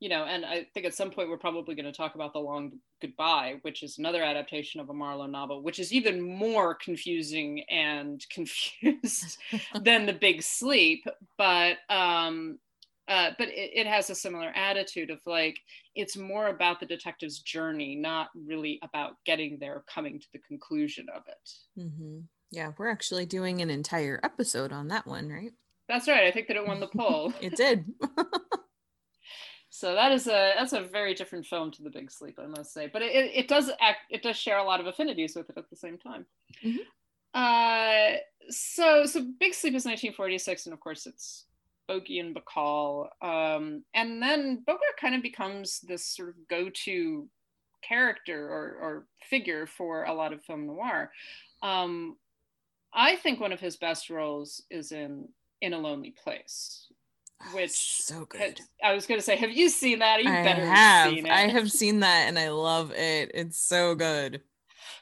you know, and I think at some point we're probably going to talk about the Long Goodbye, which is another adaptation of a Marlowe novel, which is even more confusing and confused than The Big Sleep, but. Um, uh, but it, it has a similar attitude of like it's more about the detective's journey, not really about getting there, coming to the conclusion of it. hmm Yeah, we're actually doing an entire episode on that one, right? That's right. I think that it won the poll. It did. So that is a that's a very different film to The Big Sleep, I must say. But it, it, does act it does share a lot of affinities with it at the same time. Mhm. Uh, so so Big Sleep is 1946, and of course it's Bogey and Bacall. Um, and then Bogart kind of becomes this sort of go-to character or, or figure for a lot of film noir. Um, I think one of his best roles is in In a Lonely Place, which so good. I was going to say, have you seen that? You I better have. seen it. I have seen that and I love it. It's so good.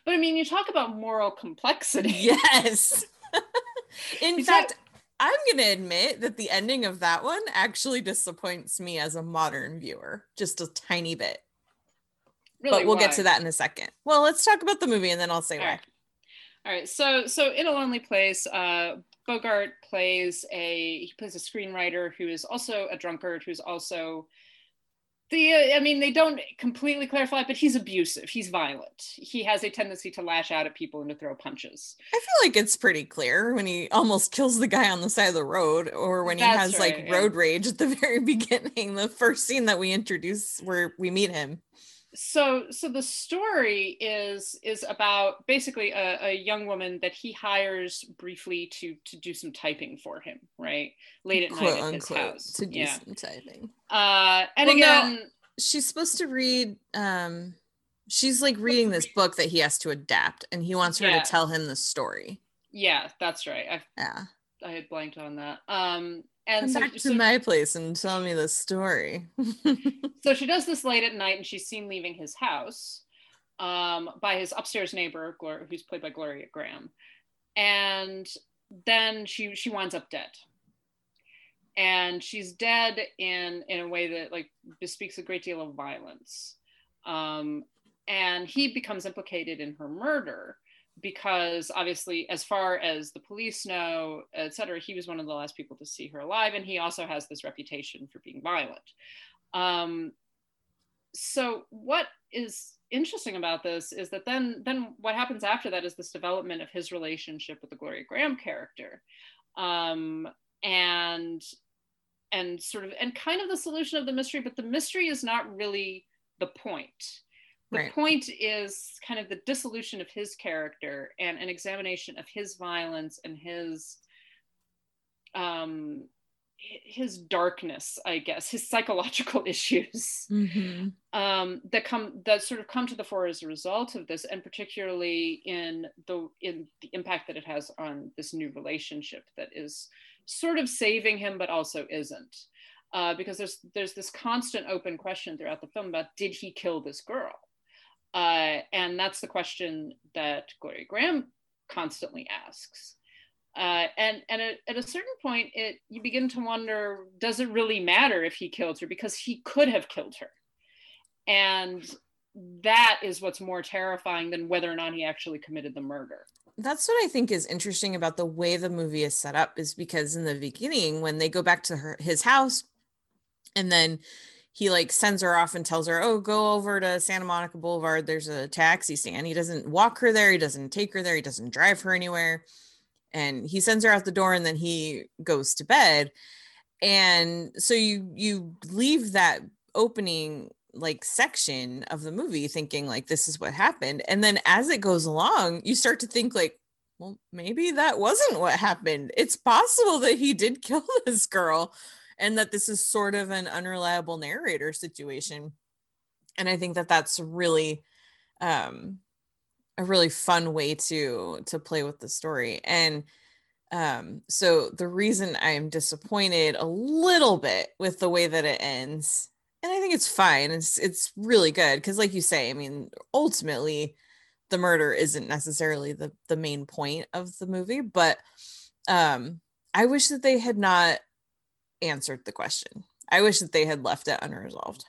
But I mean, you talk about moral complexity. Yes. In Is fact, that- I'm going to admit that the ending of that one actually disappoints me as a modern viewer, just a tiny bit. Really, but we'll get to that in a second. Well, let's talk about the movie and then I'll say All why. right. All right. So, so in a lonely place, uh, Bogart plays a he plays a screenwriter who is also a drunkard, who's also the. I mean, they don't completely clarify, but he's abusive. He's violent. He has a tendency to lash out at people and to throw punches. I feel like it's pretty clear when he almost kills the guy on the side of the road or when he That's has like right, yeah. road rage at the very beginning, the first scene that we introduce where we meet him. So so the story is is about basically a, a young woman that he hires briefly to to do some typing for him right late at quote night at his house to do yeah some typing. uh and Well, no, again She's supposed to read um she's like reading this book that he has to adapt and he wants her Yeah. to tell him the story. yeah that's right i Yeah. i had blanked on that um and Come so, back to so, my place and tell me the story. so she does this late at night and she's seen leaving his house um by his upstairs neighbor Glor- who's played by gloria grahame. And then she she winds up dead. And she's dead in in a way that like bespeaks a great deal of violence. Um and he becomes implicated in her murder because obviously as far as the police know et cetera he was one of the last people to see her alive and he also has this reputation for being violent um so what is interesting about this is that then then what happens after that is this development of his relationship with the Gloria Grahame character, um, and and sort of and kind of the solution of the mystery, but the mystery is not really the point. The Right. point is kind of the dissolution of his character and an examination of his violence and his um his darkness, I guess, his psychological issues Mhm. um, that come that sort of come to the fore as a result of this, and particularly in the in the impact that it has on this new relationship that is sort of saving him, but also isn't, uh, because there's there's this constant open question throughout the film about did he kill this girl, uh, and that's the question that Gloria Grahame constantly asks. Uh, and and at, at a certain point, it you begin to wonder: Does it really matter if he killed her? Because he could have killed her and that is what's more terrifying than whether or not he actually committed the murder That's what I think is interesting about the way the movie is set up is because in the beginning when they go back to her his house and then he like sends her off and tells her, "Oh, go over to Santa Monica Boulevard. There's a taxi stand." He doesn't walk her there, he doesn't take her there, he doesn't drive her anywhere. And he sends her out the door and then he goes to bed. And so you you leave that opening like section of the movie thinking like this is what happened and then as it goes along you start to think like well maybe that wasn't what happened it's possible that he did kill this girl and that this is sort of an unreliable narrator situation. And i think that that's really um a really fun way to to play with the story. And um so the reason i'm disappointed a little bit with the way that it ends and i think it's fine it's it's really good because like you say i mean ultimately the murder isn't necessarily the the main point of the movie but um i wish that they had not answered the question. I wish that they had left it unresolved.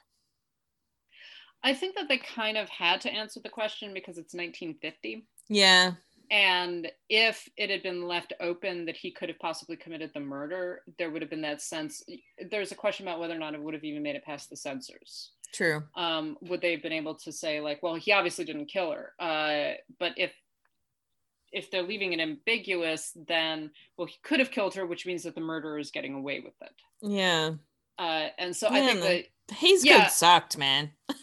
I think that they kind of had to answer the question because it's 1950 yeah. And if it had been left open that he could have possibly committed the murder there would have been that sense there's a question about whether or not it would have even made it past the censors. True. Um, would they have been able to say like well he obviously didn't kill her uh, but if if they're leaving it ambiguous then well he could have killed her which means that the murderer is getting away with it. Yeah. Uh, and so i think that the Hays Yeah. Code sucked man.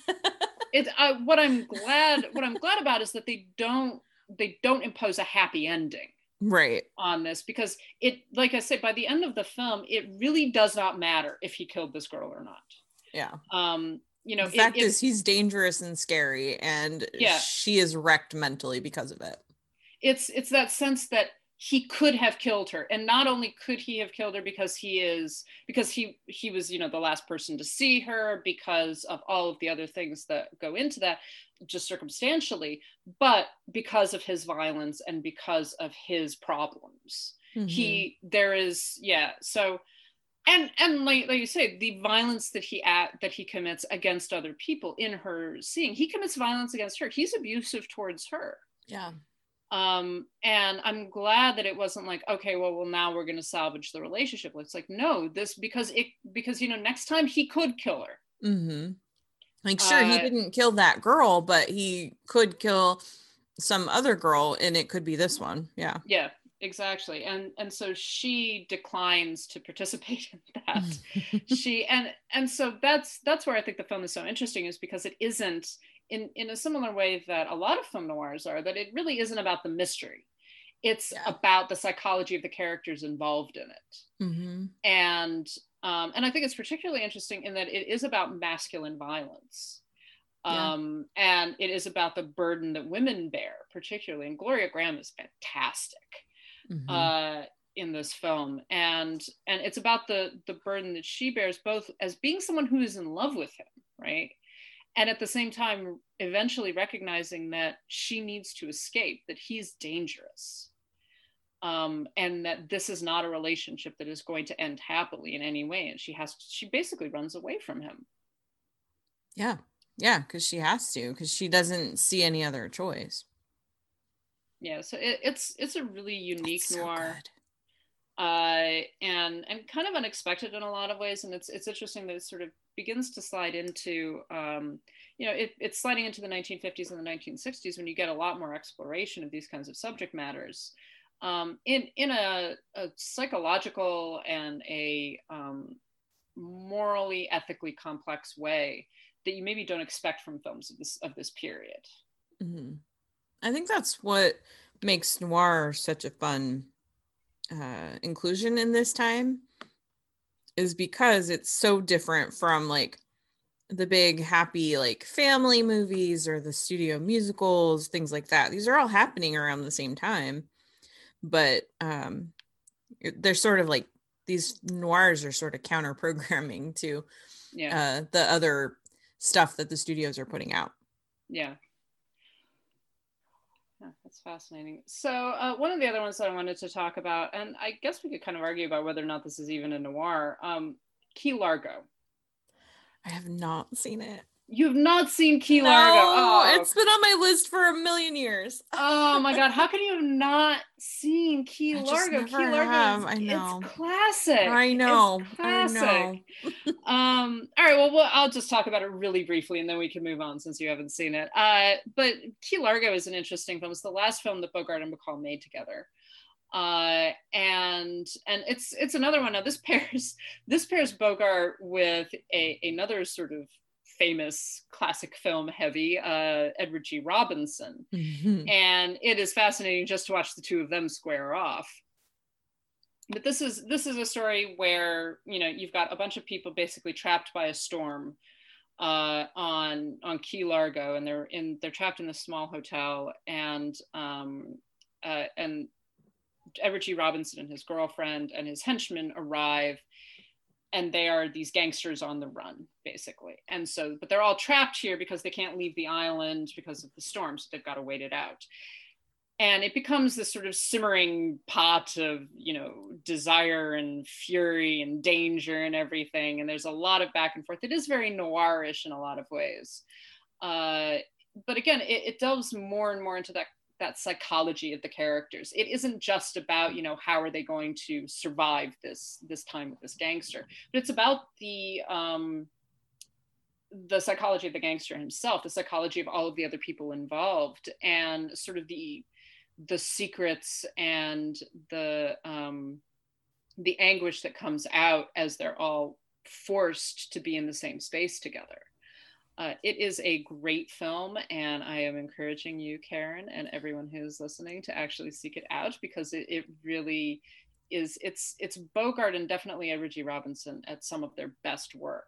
It uh, what i'm glad what i'm glad about is that they don't they don't impose a happy ending right. on this because it like i said by the end of the film it really does not matter if he killed this girl or not. Yeah. Um you know the it- fact it- is he's dangerous and scary and Yeah. she is wrecked mentally because of it it's it's that sense that he could have killed her. And not only could he have killed her because he is because he he was you know the last person to see her because of all of the other things that go into that just circumstantially but because of his violence and because of his problems. Mm-hmm. he there is yeah so and and like, like you say the violence that he at that he commits against other people in her seeing he commits violence against her. He's abusive towards her. Yeah um and i'm glad that it wasn't like okay well well now we're going to salvage the relationship. It's like no this because it because you know next time he could kill her. Mm-hmm. like sure he Uh, didn't kill that girl but he could kill some other girl and it could be this one. Yeah. Yeah exactly. And and so she declines to participate in that. She and and so that's that's where i think the film is so interesting is because it isn't in in a similar way that a lot of film noirs are that it really isn't about the mystery it's Yeah. about the psychology of the characters involved in it mm-hmm. and um, and I think it's particularly interesting in that it is about masculine violence. Yeah. Um, and it is about the burden that women bear, particularly. And Gloria Grahame is fantastic Mm-hmm. uh, in this film, and and it's about the the burden that she bears, both as being someone who is in love with him, right, and at the same time, eventually recognizing that she needs to escape, that he's dangerous, um, and that this is not a relationship that is going to end happily in any way, and she has she basically runs away from him. yeah yeah because she has to because she doesn't see any other choice Yeah, so it, it's it's a really unique so noir. good. uh, and and kind of unexpected in a lot of ways. And it's it's interesting that it's sort of begins to slide into um, you know it, it's sliding into the 1950s and the 1960s when you get a lot more exploration of these kinds of subject matters. Um, in in a, a, psychological and a um, morally ethically complex way that you maybe don't expect from films of this of this period. Mm-hmm. i think that's what makes noir such a fun uh, inclusion in this time is because it's so different from like the big happy like family movies or the studio musicals things like that. These are all happening around the same time but um they're sort of like these noirs are sort of counter programming to yeah. uh the other stuff that the studios are putting out. Yeah yeah, that's fascinating. So uh, one of the other ones that I wanted to talk about, and I guess we could kind of argue about whether or not this is even a noir, um, Key Largo. I have not seen it. You've not seen Key no, Largo. Oh, it's been on my list for a million years. oh my god, how can you have not seen Key Largo? Key Largo, have. I know. It's classic. I know. It's classic. I know. um, all right, well, well, I'll just talk about it really briefly, and then we can move on since you haven't seen it. Uh, but Key Largo is an interesting film. It's the last film that Bogart and Bacall made together. Uh, and and it's it's another one. Now this pairs this pairs Bogart with a another sort of famous classic film heavy uh, Edward G. Robinson. Mm-hmm. And it is fascinating just to watch the two of them square off. But this is this is a story where you know you've got a bunch of people basically trapped by a storm uh, on on Key Largo, and they're in they're trapped in this small hotel, and um, uh, and Edward G. Robinson and his girlfriend and his henchmen arrive and they are these gangsters on the run basically. And so but they're all trapped here because they can't leave the island because of the storm so they've got to wait it out. And it becomes this sort of simmering pot of you know desire and fury and danger and everything. And there's a lot of back and forth. It is very noirish in a lot of ways. Uh, but again it, it delves more and more into that that psychology of the characters. It isn't just about you know how are they going to survive this this time with this gangster but it's about the um the psychology of the gangster himself the psychology of all of the other people involved and sort of the the secrets and the um the anguish that comes out as they're all forced to be in the same space together uh, it is a great film, and I am encouraging you, Karen, and everyone who's listening to actually seek it out because it, it really is. It's it's Bogart and definitely Edward G. Robinson at some of their best work.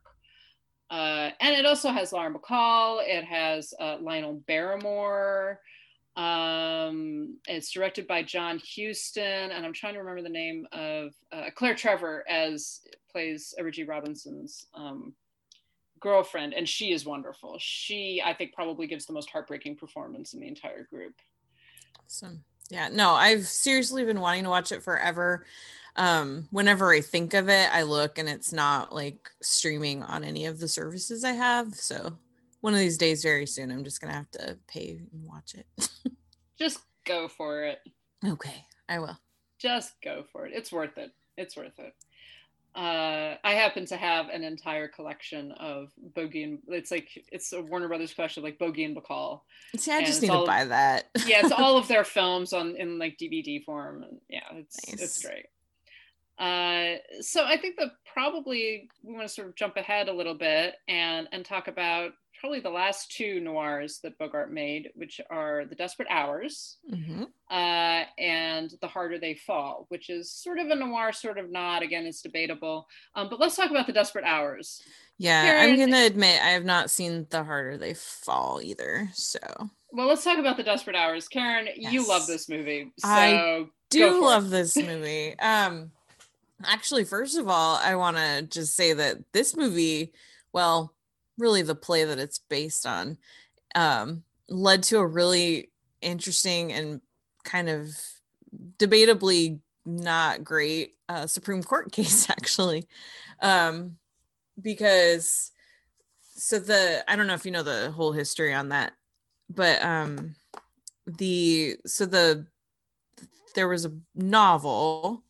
Uh, and it also has Lauren Bacall. It has uh, Lionel Barrymore. Um, it's directed by John Huston, and I'm trying to remember the name of uh, Claire Trevor as plays Edward G. Robinson's um, girlfriend, and she is wonderful. She, I think, probably gives the most heartbreaking performance in the entire group. Awesome. Yeah, no, I've seriously been wanting to watch it forever. Um, whenever I think of it, I look and it's not like streaming on any of the services I have. So one of these days, very soon, I'm just gonna have to pay and watch it. just go for it. Okay, I will. Just go for it. It's worth it. It's worth it uh, I happen to have an entire collection of Bogey and it's like it's a Warner Brothers collection like Bogey and Bacall. See, I just need to buy that. yeah, it's all of their films on in like DVD form, and yeah, it's nice. it's great. Uh, so I think that probably we want to sort of jump ahead a little bit and and talk about probably the last two noirs that Bogart made, which are The Desperate Hours mm-hmm. uh, and The Harder They Fall, which is sort of a noir, sort of not. Again, it's debatable. Um, but let's talk about The Desperate Hours. Yeah, Karen, I'm going to admit I have not seen The Harder They Fall either. So. Well, let's talk about The Desperate Hours. Karen, yes. you love this movie. So I do love it. this movie. Um, actually, first of all, I want to just say that this movie, well, really the play that it's based on um, led to a really interesting and kind of debatably not great uh, Supreme Court case, actually. Um, because so the I don't know if you know the whole history on that, but um the so the there was a novel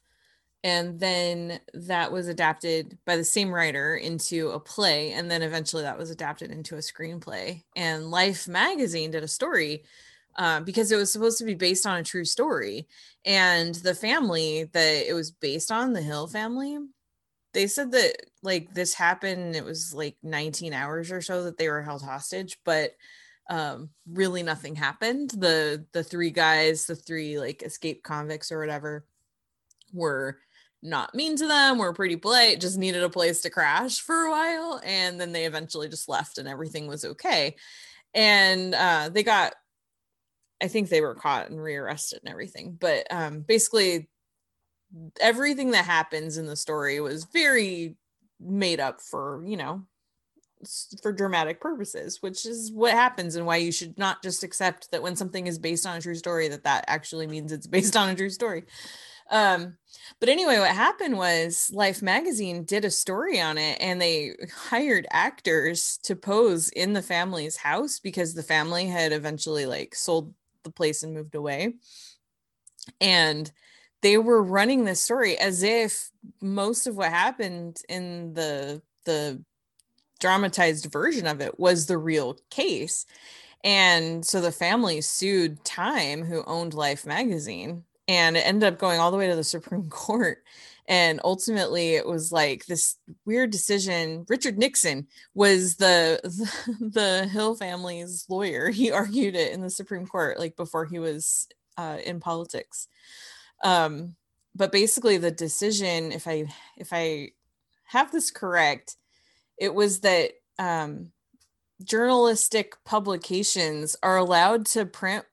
and then that was adapted by the same writer into a play and then eventually that was adapted into a screenplay. And life magazine did a story uh, because it was supposed to be based on a true story. And the family that it was based on the hill family they said that like this happened it was like 19 hours or so that they were held hostage but um really nothing happened. The the three guys the three like escaped convicts or whatever were not mean to them were pretty polite just needed a place to crash for a while and then they eventually just left and everything was okay. And uh they got i think they were caught and rearrested and everything but um basically everything that happens in the story was very made up for you know for dramatic purposes which is what happens and why you should not just accept that when something is based on a true story that that actually means it's based on a true story um but anyway what happened was life magazine did a story on it and they hired actors to pose in the family's house because the family had eventually like sold the place and moved away. And they were running this story as if most of what happened in the the dramatized version of it was the real case. And so the family sued time who owned life magazine and it ended up going all the way to the supreme court and ultimately it was like this weird decision. Richard nixon was the the, the hill family's lawyer. He argued it in the supreme court like before he was uh, in politics. Um but basically the decision if i if i have this correct it was that um journalistic publications are allowed to print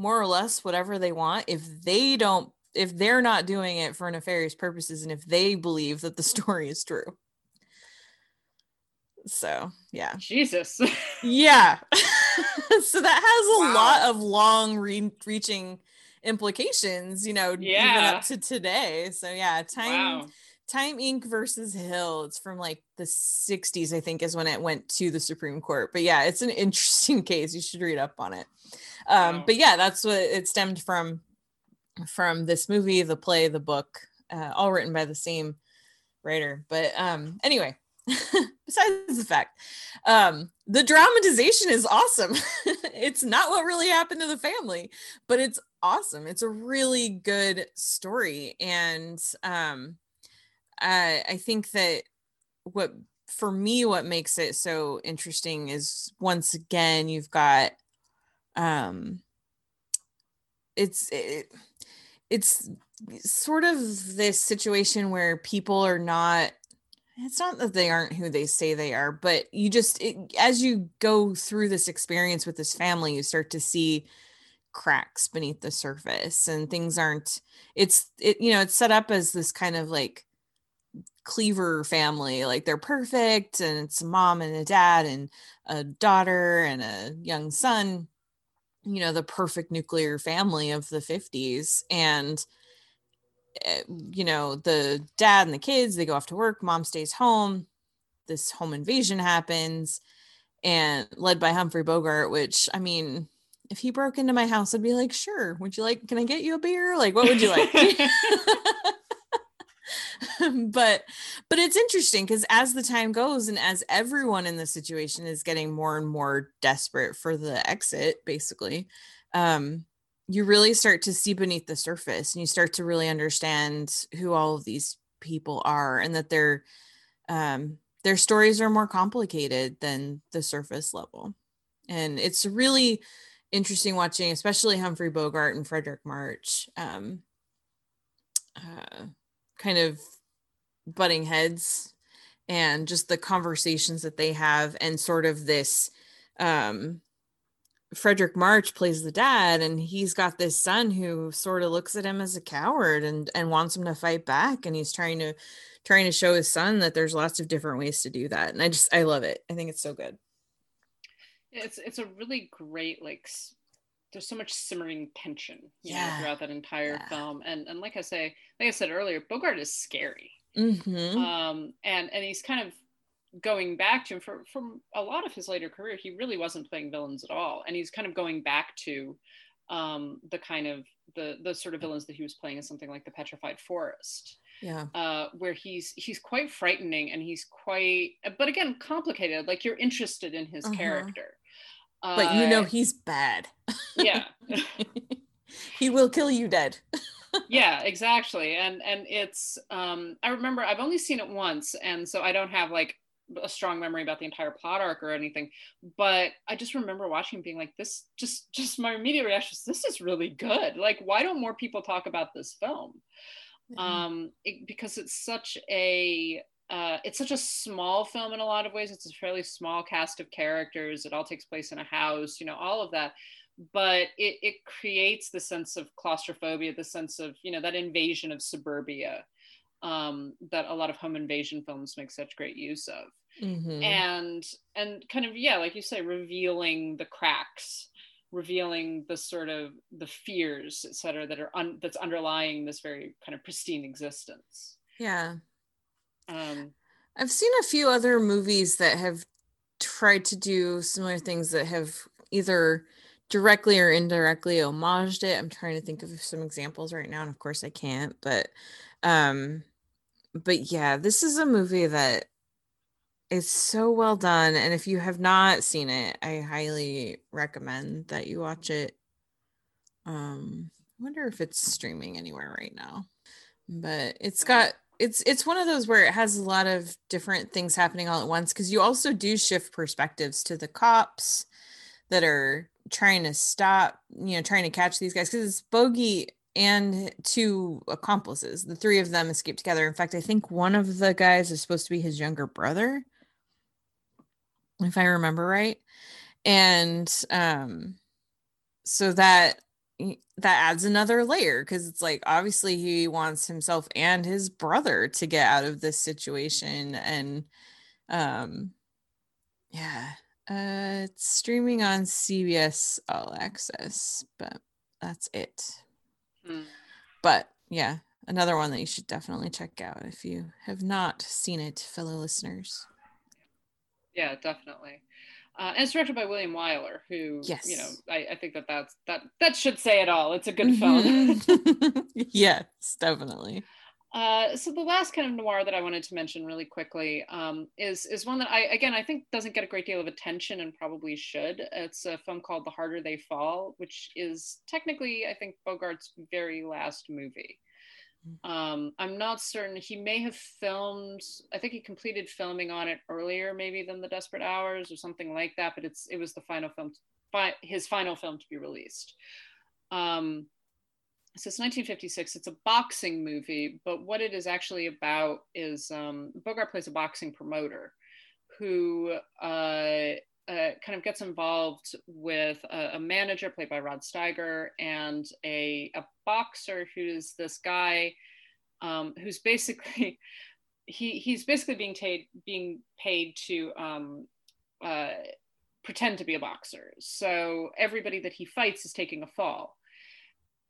more or less whatever they want if they don't if they're not doing it for nefarious purposes and if they believe that the story is true so yeah Jesus. yeah so that has a Wow. lot of long re- reaching implications you know even up to today so yeah time wow. Time inc. versus hill. It's from like the 60s i think is when it went to the supreme court. But yeah it's an interesting case. You should read up on it. Um Wow. but yeah that's what it stemmed from from this movie the play the book uh, all written by the same writer. But um anyway besides the fact um the dramatization is awesome. It's not what really happened to the family but it's awesome. It's a really good story. And um I, I think that what for me what makes it so interesting is once again you've got um it's it, it's sort of this situation where people are not it's not that they aren't who they say they are but you just it, as you go through this experience with this family you start to see cracks beneath the surface and things aren't it's it you know it's set up as this kind of like cleaver family like they're perfect and it's a mom and a dad and a daughter and a young son you know the perfect nuclear family of the 50s and eh, you know the dad and the kids they go off to work mom stays home this home invasion happens and led by humphrey bogart which i mean if he broke into my house i'd be like sure would you like can i get you a beer? Like what would you like but but it's interesting because as the time goes and as everyone in the situation is getting more and more desperate for the exit basically um you really start to see beneath the surface and you start to really understand who all of these people are and that their um their stories are more complicated than the surface level. And it's really interesting watching especially humphrey bogart and fredric march um uh, kind of butting heads and just the conversations that they have and sort of this um Fredric March plays the dad and he's got this son who sort of looks at him as a coward and and wants him to fight back and he's trying to trying to show his son that there's lots of different ways to do that and I just I love it. I think it's so good. it's it's a really great like there's so much simmering tension you Yeah. know, throughout that entire Yeah. film and and like i say like i said earlier bogart is scary Mhm. um and and he's kind of going back to him for from a lot of his later career he really wasn't playing villains at all and he's kind of going back to um the kind of the the sort of villains that he was playing in something like the petrified forest Yeah. uh, where he's he's quite frightening and he's quite, but again, complicated. Like you're interested in his Uh-huh. character, But you know Uh, he's bad. yeah, he will kill you dead. yeah, exactly. And and it's um, I remember I've only seen it once, and so I don't have like a strong memory about the entire plot arc or anything but i just remember watching being like this just just my immediate reaction is this is really good like why don't more people talk about this film um it, because it's such a uh, it's such a small film in a lot of ways. It's a fairly small cast of characters. It all takes place in a house you know all of that. But it, it creates the sense of claustrophobia the sense of you know that invasion of suburbia um, that a lot of home invasion films make such great use of. Mhm. and and kind of yeah like you say revealing the cracks revealing the sort of the fears et cetera that are un- that's underlying this very kind of pristine existence. Yeah. Um I've seen a few other movies that have tried to do similar things that have either directly or indirectly homaged it. I'm trying to think of some examples right now, and of course I can't, but um but yeah, this is a movie that is so well done. And if you have not seen it, I highly recommend that you watch it. Um, I wonder if it's streaming anywhere right now. But it's got it's it's one of those where it has a lot of different things happening all at once because you also do shift perspectives to the cops that are trying to stop, you know, trying to catch these guys because it's Bogey and two accomplices. The three of them escape together. In fact, I think one of the guys is supposed to be his younger brother, if I remember right. And um so that that adds another layer because it's like obviously he wants himself and his brother to get out of this situation and um yeah uh it's streaming on CBS All Access but that's it. Hmm. but yeah another one that you should definitely check out if you have not seen it fellow listeners. Yeah definitely uh, and it's directed by William Wyler, who, Yes. you know, I, I think that that's that that should say it all. It's a good film. Mhm. yes definitely Uh, so the last kind of noir that I wanted to mention really quickly um, is is one that I again I think doesn't get a great deal of attention and probably should. It's a film called The Harder They Fall, which is technically I think Bogart's very last movie. Um, I'm not certain. He may have filmed. I think he completed filming on it earlier, maybe than The Desperate Hours or something like that. But it's it was the final film, fi- his final film to be released. Um, so it's 1956. It's a boxing movie, but what it is actually about is um, Bogart plays a boxing promoter who uh, uh, kind of gets involved with a, a manager played by Rod Steiger and a, a boxer who's this guy um, who's basically he he's basically being paid being paid to um, uh, pretend to be a boxer. So everybody that he fights is taking a fall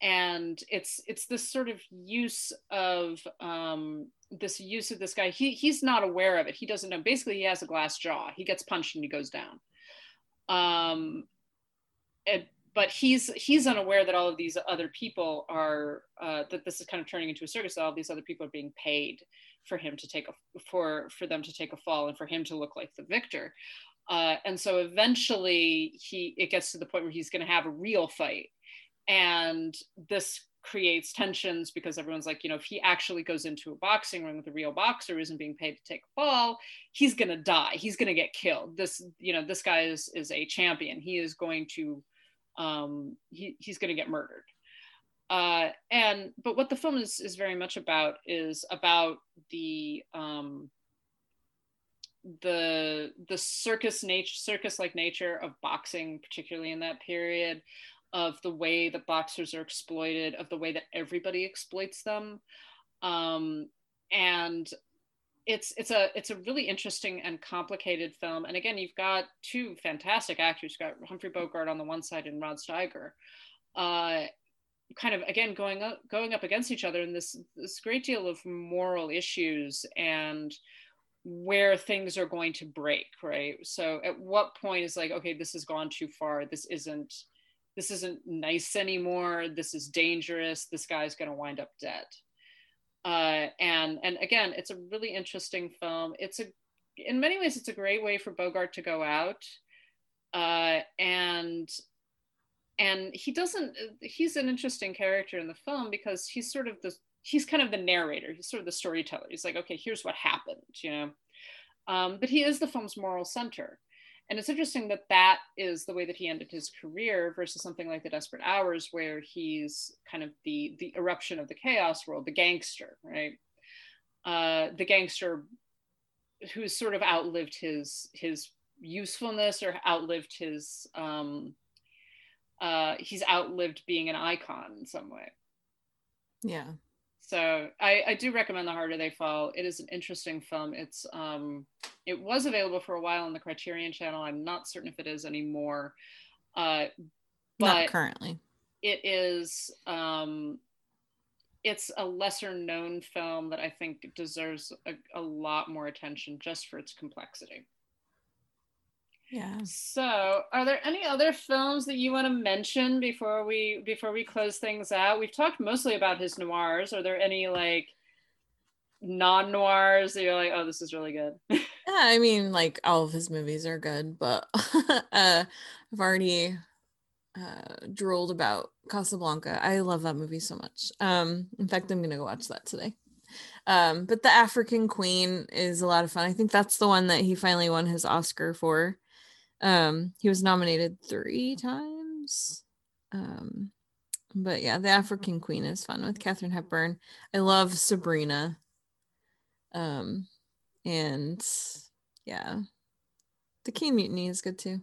and it's it's this sort of use of um, this use of this guy. He he's not aware of it. He doesn't know. Basically, he has a glass jaw. He gets punched and he goes down. Um, it, but he's he's unaware that all of these other people are uh, that this is kind of turning into a circus. All these other people are being paid for him to take a for for them to take a fall and for him to look like the victor. Uh, and so eventually he it gets to the point where he's going to have a real fight and this creates tensions because everyone's like you know if he actually goes into a boxing ring with a real boxer who isn't being paid to take a fall he's to die. He's to get killed. This you know this guy is is a champion. He is going to um he, he's to get murdered. Uh and but what the film is is very much about is about the um the the circus nature circus like nature of boxing particularly in that period of the way that boxers are exploited, of the way that everybody exploits them. Um, and it's it's a it's a really interesting and complicated film. And again, you've got two fantastic actors. You've got Humphrey Bogart on the one side and Rod Steiger, uh, kind of again going up going up against each other in this this great deal of moral issues and where things are going to break, right? So at what point is like, okay, this has gone too far. This isn't this isn't nice anymore. This is dangerous. This guy's going to wind up dead. uh, and and again, it's a really interesting film. It's a in many ways, it's a great way for Bogart to go out, uh, and and he doesn't. He's an interesting character in the film because he's sort of the he's kind of the narrator. He's sort of the storyteller. He's like, okay, here's what happened, you know. Um, but he is the film's moral center. And it's interesting that that is the way that he ended his career versus something like The Desperate Hours, where he's kind of the the eruption of the chaos world, the gangster, right? Uh, the gangster who's sort of outlived his his usefulness or outlived his um, uh, he's outlived being an icon in some way. Yeah. So I, I do recommend The Harder They Fall. It is an interesting film. It's um it was available for a while on the Criterion channel. I'm not certain if it is anymore. Uh but Not currently. it is um it's a lesser known film that I think deserves a, a lot more attention just for its complexity. Yeah. So, are there any other films that you want to mention before we before we close things out? We've talked mostly about his noirs. Are there any like non noirs that you're like, oh, this is really good? Yeah, I mean, like all of his movies are good, but uh, I've already uh, drooled about Casablanca. I love that movie so much. Um, in fact, I'm gonna go watch that today. Um, but the African Queen is a lot of fun. I think that's the one that he finally won his Oscar for. Um, he was nominated three times. Um, but yeah, the African Queen is fun with Katharine Hepburn. I love Sabrina. Um, and yeah, the Caine Mutiny is good too.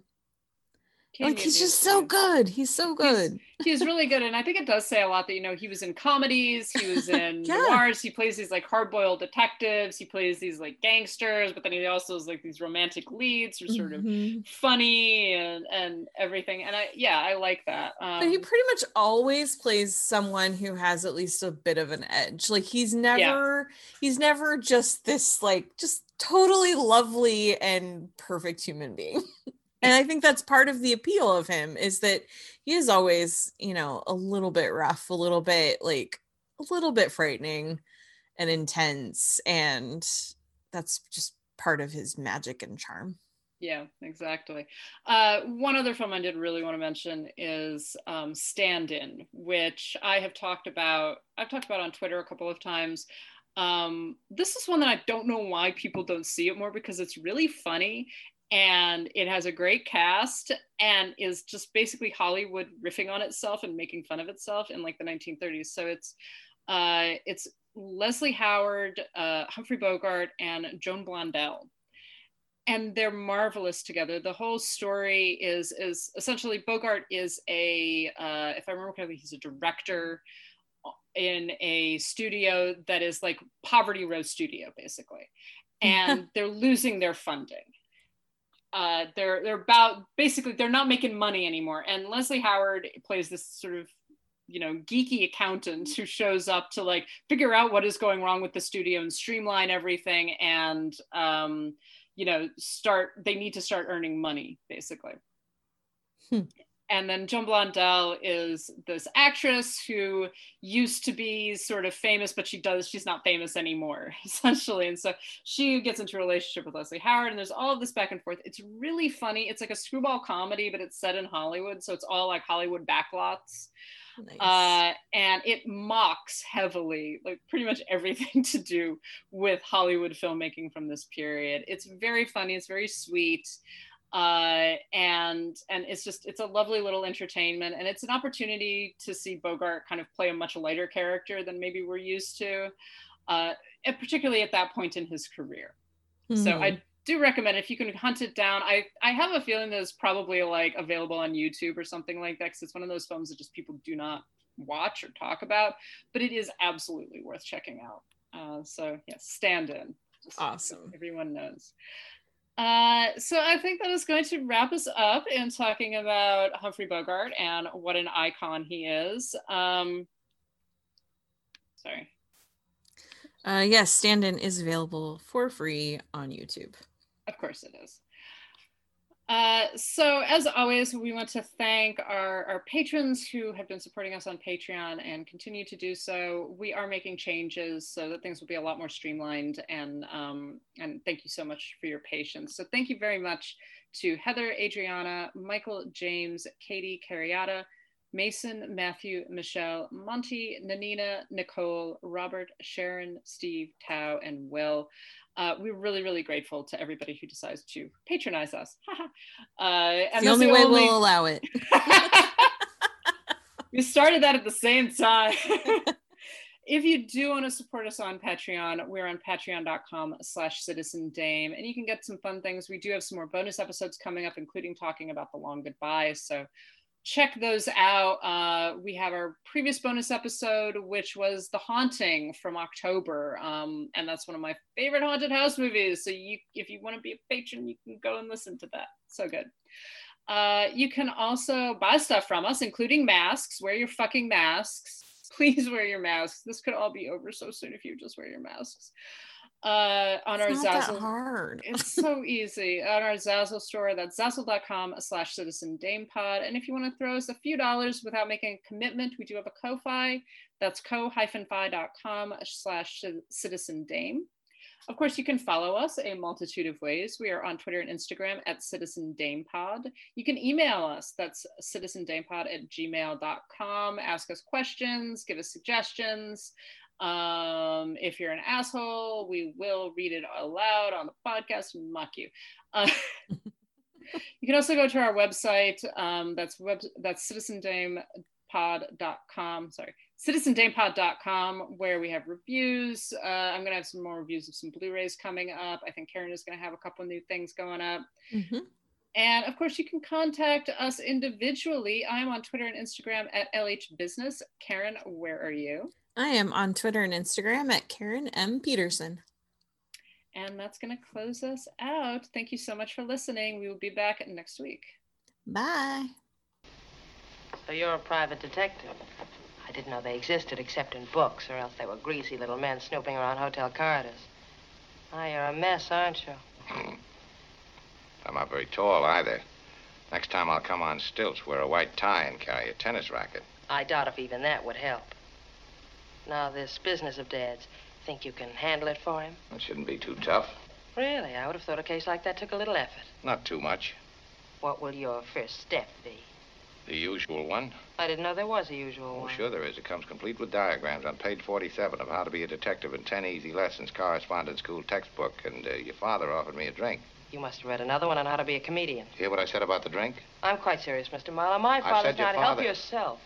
Like he's just so good. good. He's so good. He's really good, and I think it does say a lot that you know he was in comedies, he was in Yeah. noirs, he plays these like hard-boiled detectives, he plays these like gangsters, but then he also has like these romantic leads who sort of Mhm. funny and and everything. And I yeah, I like that. Um, But he pretty much always plays someone who has at least a bit of an edge. Like he's never he's never just this like just totally lovely and perfect human being. and I think that's part of the appeal of him is that he is always, you know, a little bit rough, a little bit like a little bit frightening and intense and that's just part of his magic and charm. Yeah, exactly. Uh, one other film I did really want to mention is um, Stand In, which I have talked about. I've talked about on Twitter a couple of times. Um, this is one that I don't know why people don't see it more because it's really funny and it has a great cast and is just basically Hollywood riffing on itself and making fun of itself in like the 1930s. So it's uh, it's Leslie Howard, uh, Humphrey Bogart, and Joan Blondell and they're marvelous together. The whole story is is essentially Bogart is a uh, if I remember correctly, he's a director in a studio that is like poverty row studio basically, and they're losing their funding. Uh, they're they're about basically they're not making money anymore, and Leslie Howard plays this sort of you know geeky accountant who shows up to like figure out what is going wrong with the studio and streamline everything and um, you know start they need to start earning money basically Hmm. And then Joan Blondell is this actress who used to be sort of famous, but she does, she's not famous anymore, essentially. And so she gets into a relationship with Leslie Howard, and there's all of this back and forth. It's really funny. It's like a screwball comedy, but it's set in Hollywood. So it's all like Hollywood backlots. Nice. Uh, and it mocks heavily, like pretty much everything to do with Hollywood filmmaking from this period. It's very funny. It's very sweet, uh, and and it's just it's a lovely little entertainment, and it's an opportunity to see Bogart kind of play a much lighter character than maybe we're used to, uh, and particularly at that point in his career. So Mhm. I do recommend if you can hunt it down. I I have a feeling that it's probably like available on YouTube or something like that because it's one of those films that just people do not watch or talk about, but it is absolutely worth checking out. Uh, so yes, stand in. Just so Awesome. Everyone knows. Uh, so I think that is going to wrap us up in talking about Humphrey Bogart and what an icon he is. Um, sorry. Uh, yes, Stand In is available for free on YouTube. Of course it is. Uh, so as always, we want to thank our, our patrons who have been supporting us on Patreon and continue to do so. We are making changes so that things will be a lot more streamlined and um, and thank you so much for your patience. So thank you very much to Heather, Adriana, Michael, James, Katie, Carriata, Mason, Matthew, Michelle, Monty, Nanina, Nicole, Robert, Sharon, Steve, Tao, and Will. Uh, we're really, really grateful to everybody who decides to patronize us. uh, and the only way we'll allow it. we started that at the same time. if you do want to support us on Patreon, we're on patreon.com slash citizen dame, and you can get some fun things. We do have some more bonus episodes coming up, including talking about the long goodbye. So check those out. Uh, we have our previous bonus episode, which was The Haunting from October, um, and that's one of my favorite haunted house movies. So you, if you want to be a patron, you can go and listen to that. So good. Uh, you can also buy stuff from us, including masks. Wear your fucking masks. Please wear your masks. This could all be over so soon if you just wear your masks uh, on It's our Zazzle. hard. It's so easy on our Zazzle store. That's zazzle.com slash citizen dame pod. And if you want to throw us a few dollars without making a commitment, we do have a Ko-Fi. That's ko-fi.com slash citizen dame. Of course, you can follow us a multitude of ways. We are on Twitter and Instagram at Citizen Dame Pod. You can email us. That's citizendamepod at gmail.com. Ask us questions, give us suggestions. Um, if you're an asshole, we will read it aloud on the podcast and mock you. Uh, you can also go to our website. Um, that's web that's citizendamepod.com. Sorry, citizendamepod.com, where we have reviews. Uh, I'm gonna have some more reviews of some Blu-rays coming up. I think Karen is gonna have a couple new things going up. Mhm. And of course, you can contact us individually. I'm on Twitter and Instagram at LH Business. Karen, where are you? I am on Twitter and Instagram at Karen M. Peterson. And that's going to close us out. Thank you so much for listening. We will be back next week. Bye. So you're a private detective. I didn't know they existed except in books, or else they were greasy little men snooping around hotel corridors. Ah, you're a mess, aren't you? I'm not very tall either. Next time I'll come on stilts, wear a white tie, and carry a tennis racket. I doubt if even that would help. Now, this business of Dad's, think you can handle it for him? It shouldn't be too tough. Really? I would have thought a case like that took a little effort. Not too much. What will your first step be? The usual one. I didn't know there was a usual Oh, one. sure there is. It comes complete with diagrams on page 47 of how to be a detective in 10 easy lessons, correspondence school textbook. And uh, your father offered me a drink. You must have read another one on how to be a comedian. Hear what I said about the drink? I'm quite serious, Mr. Marlowe. My father's not. Help yourself.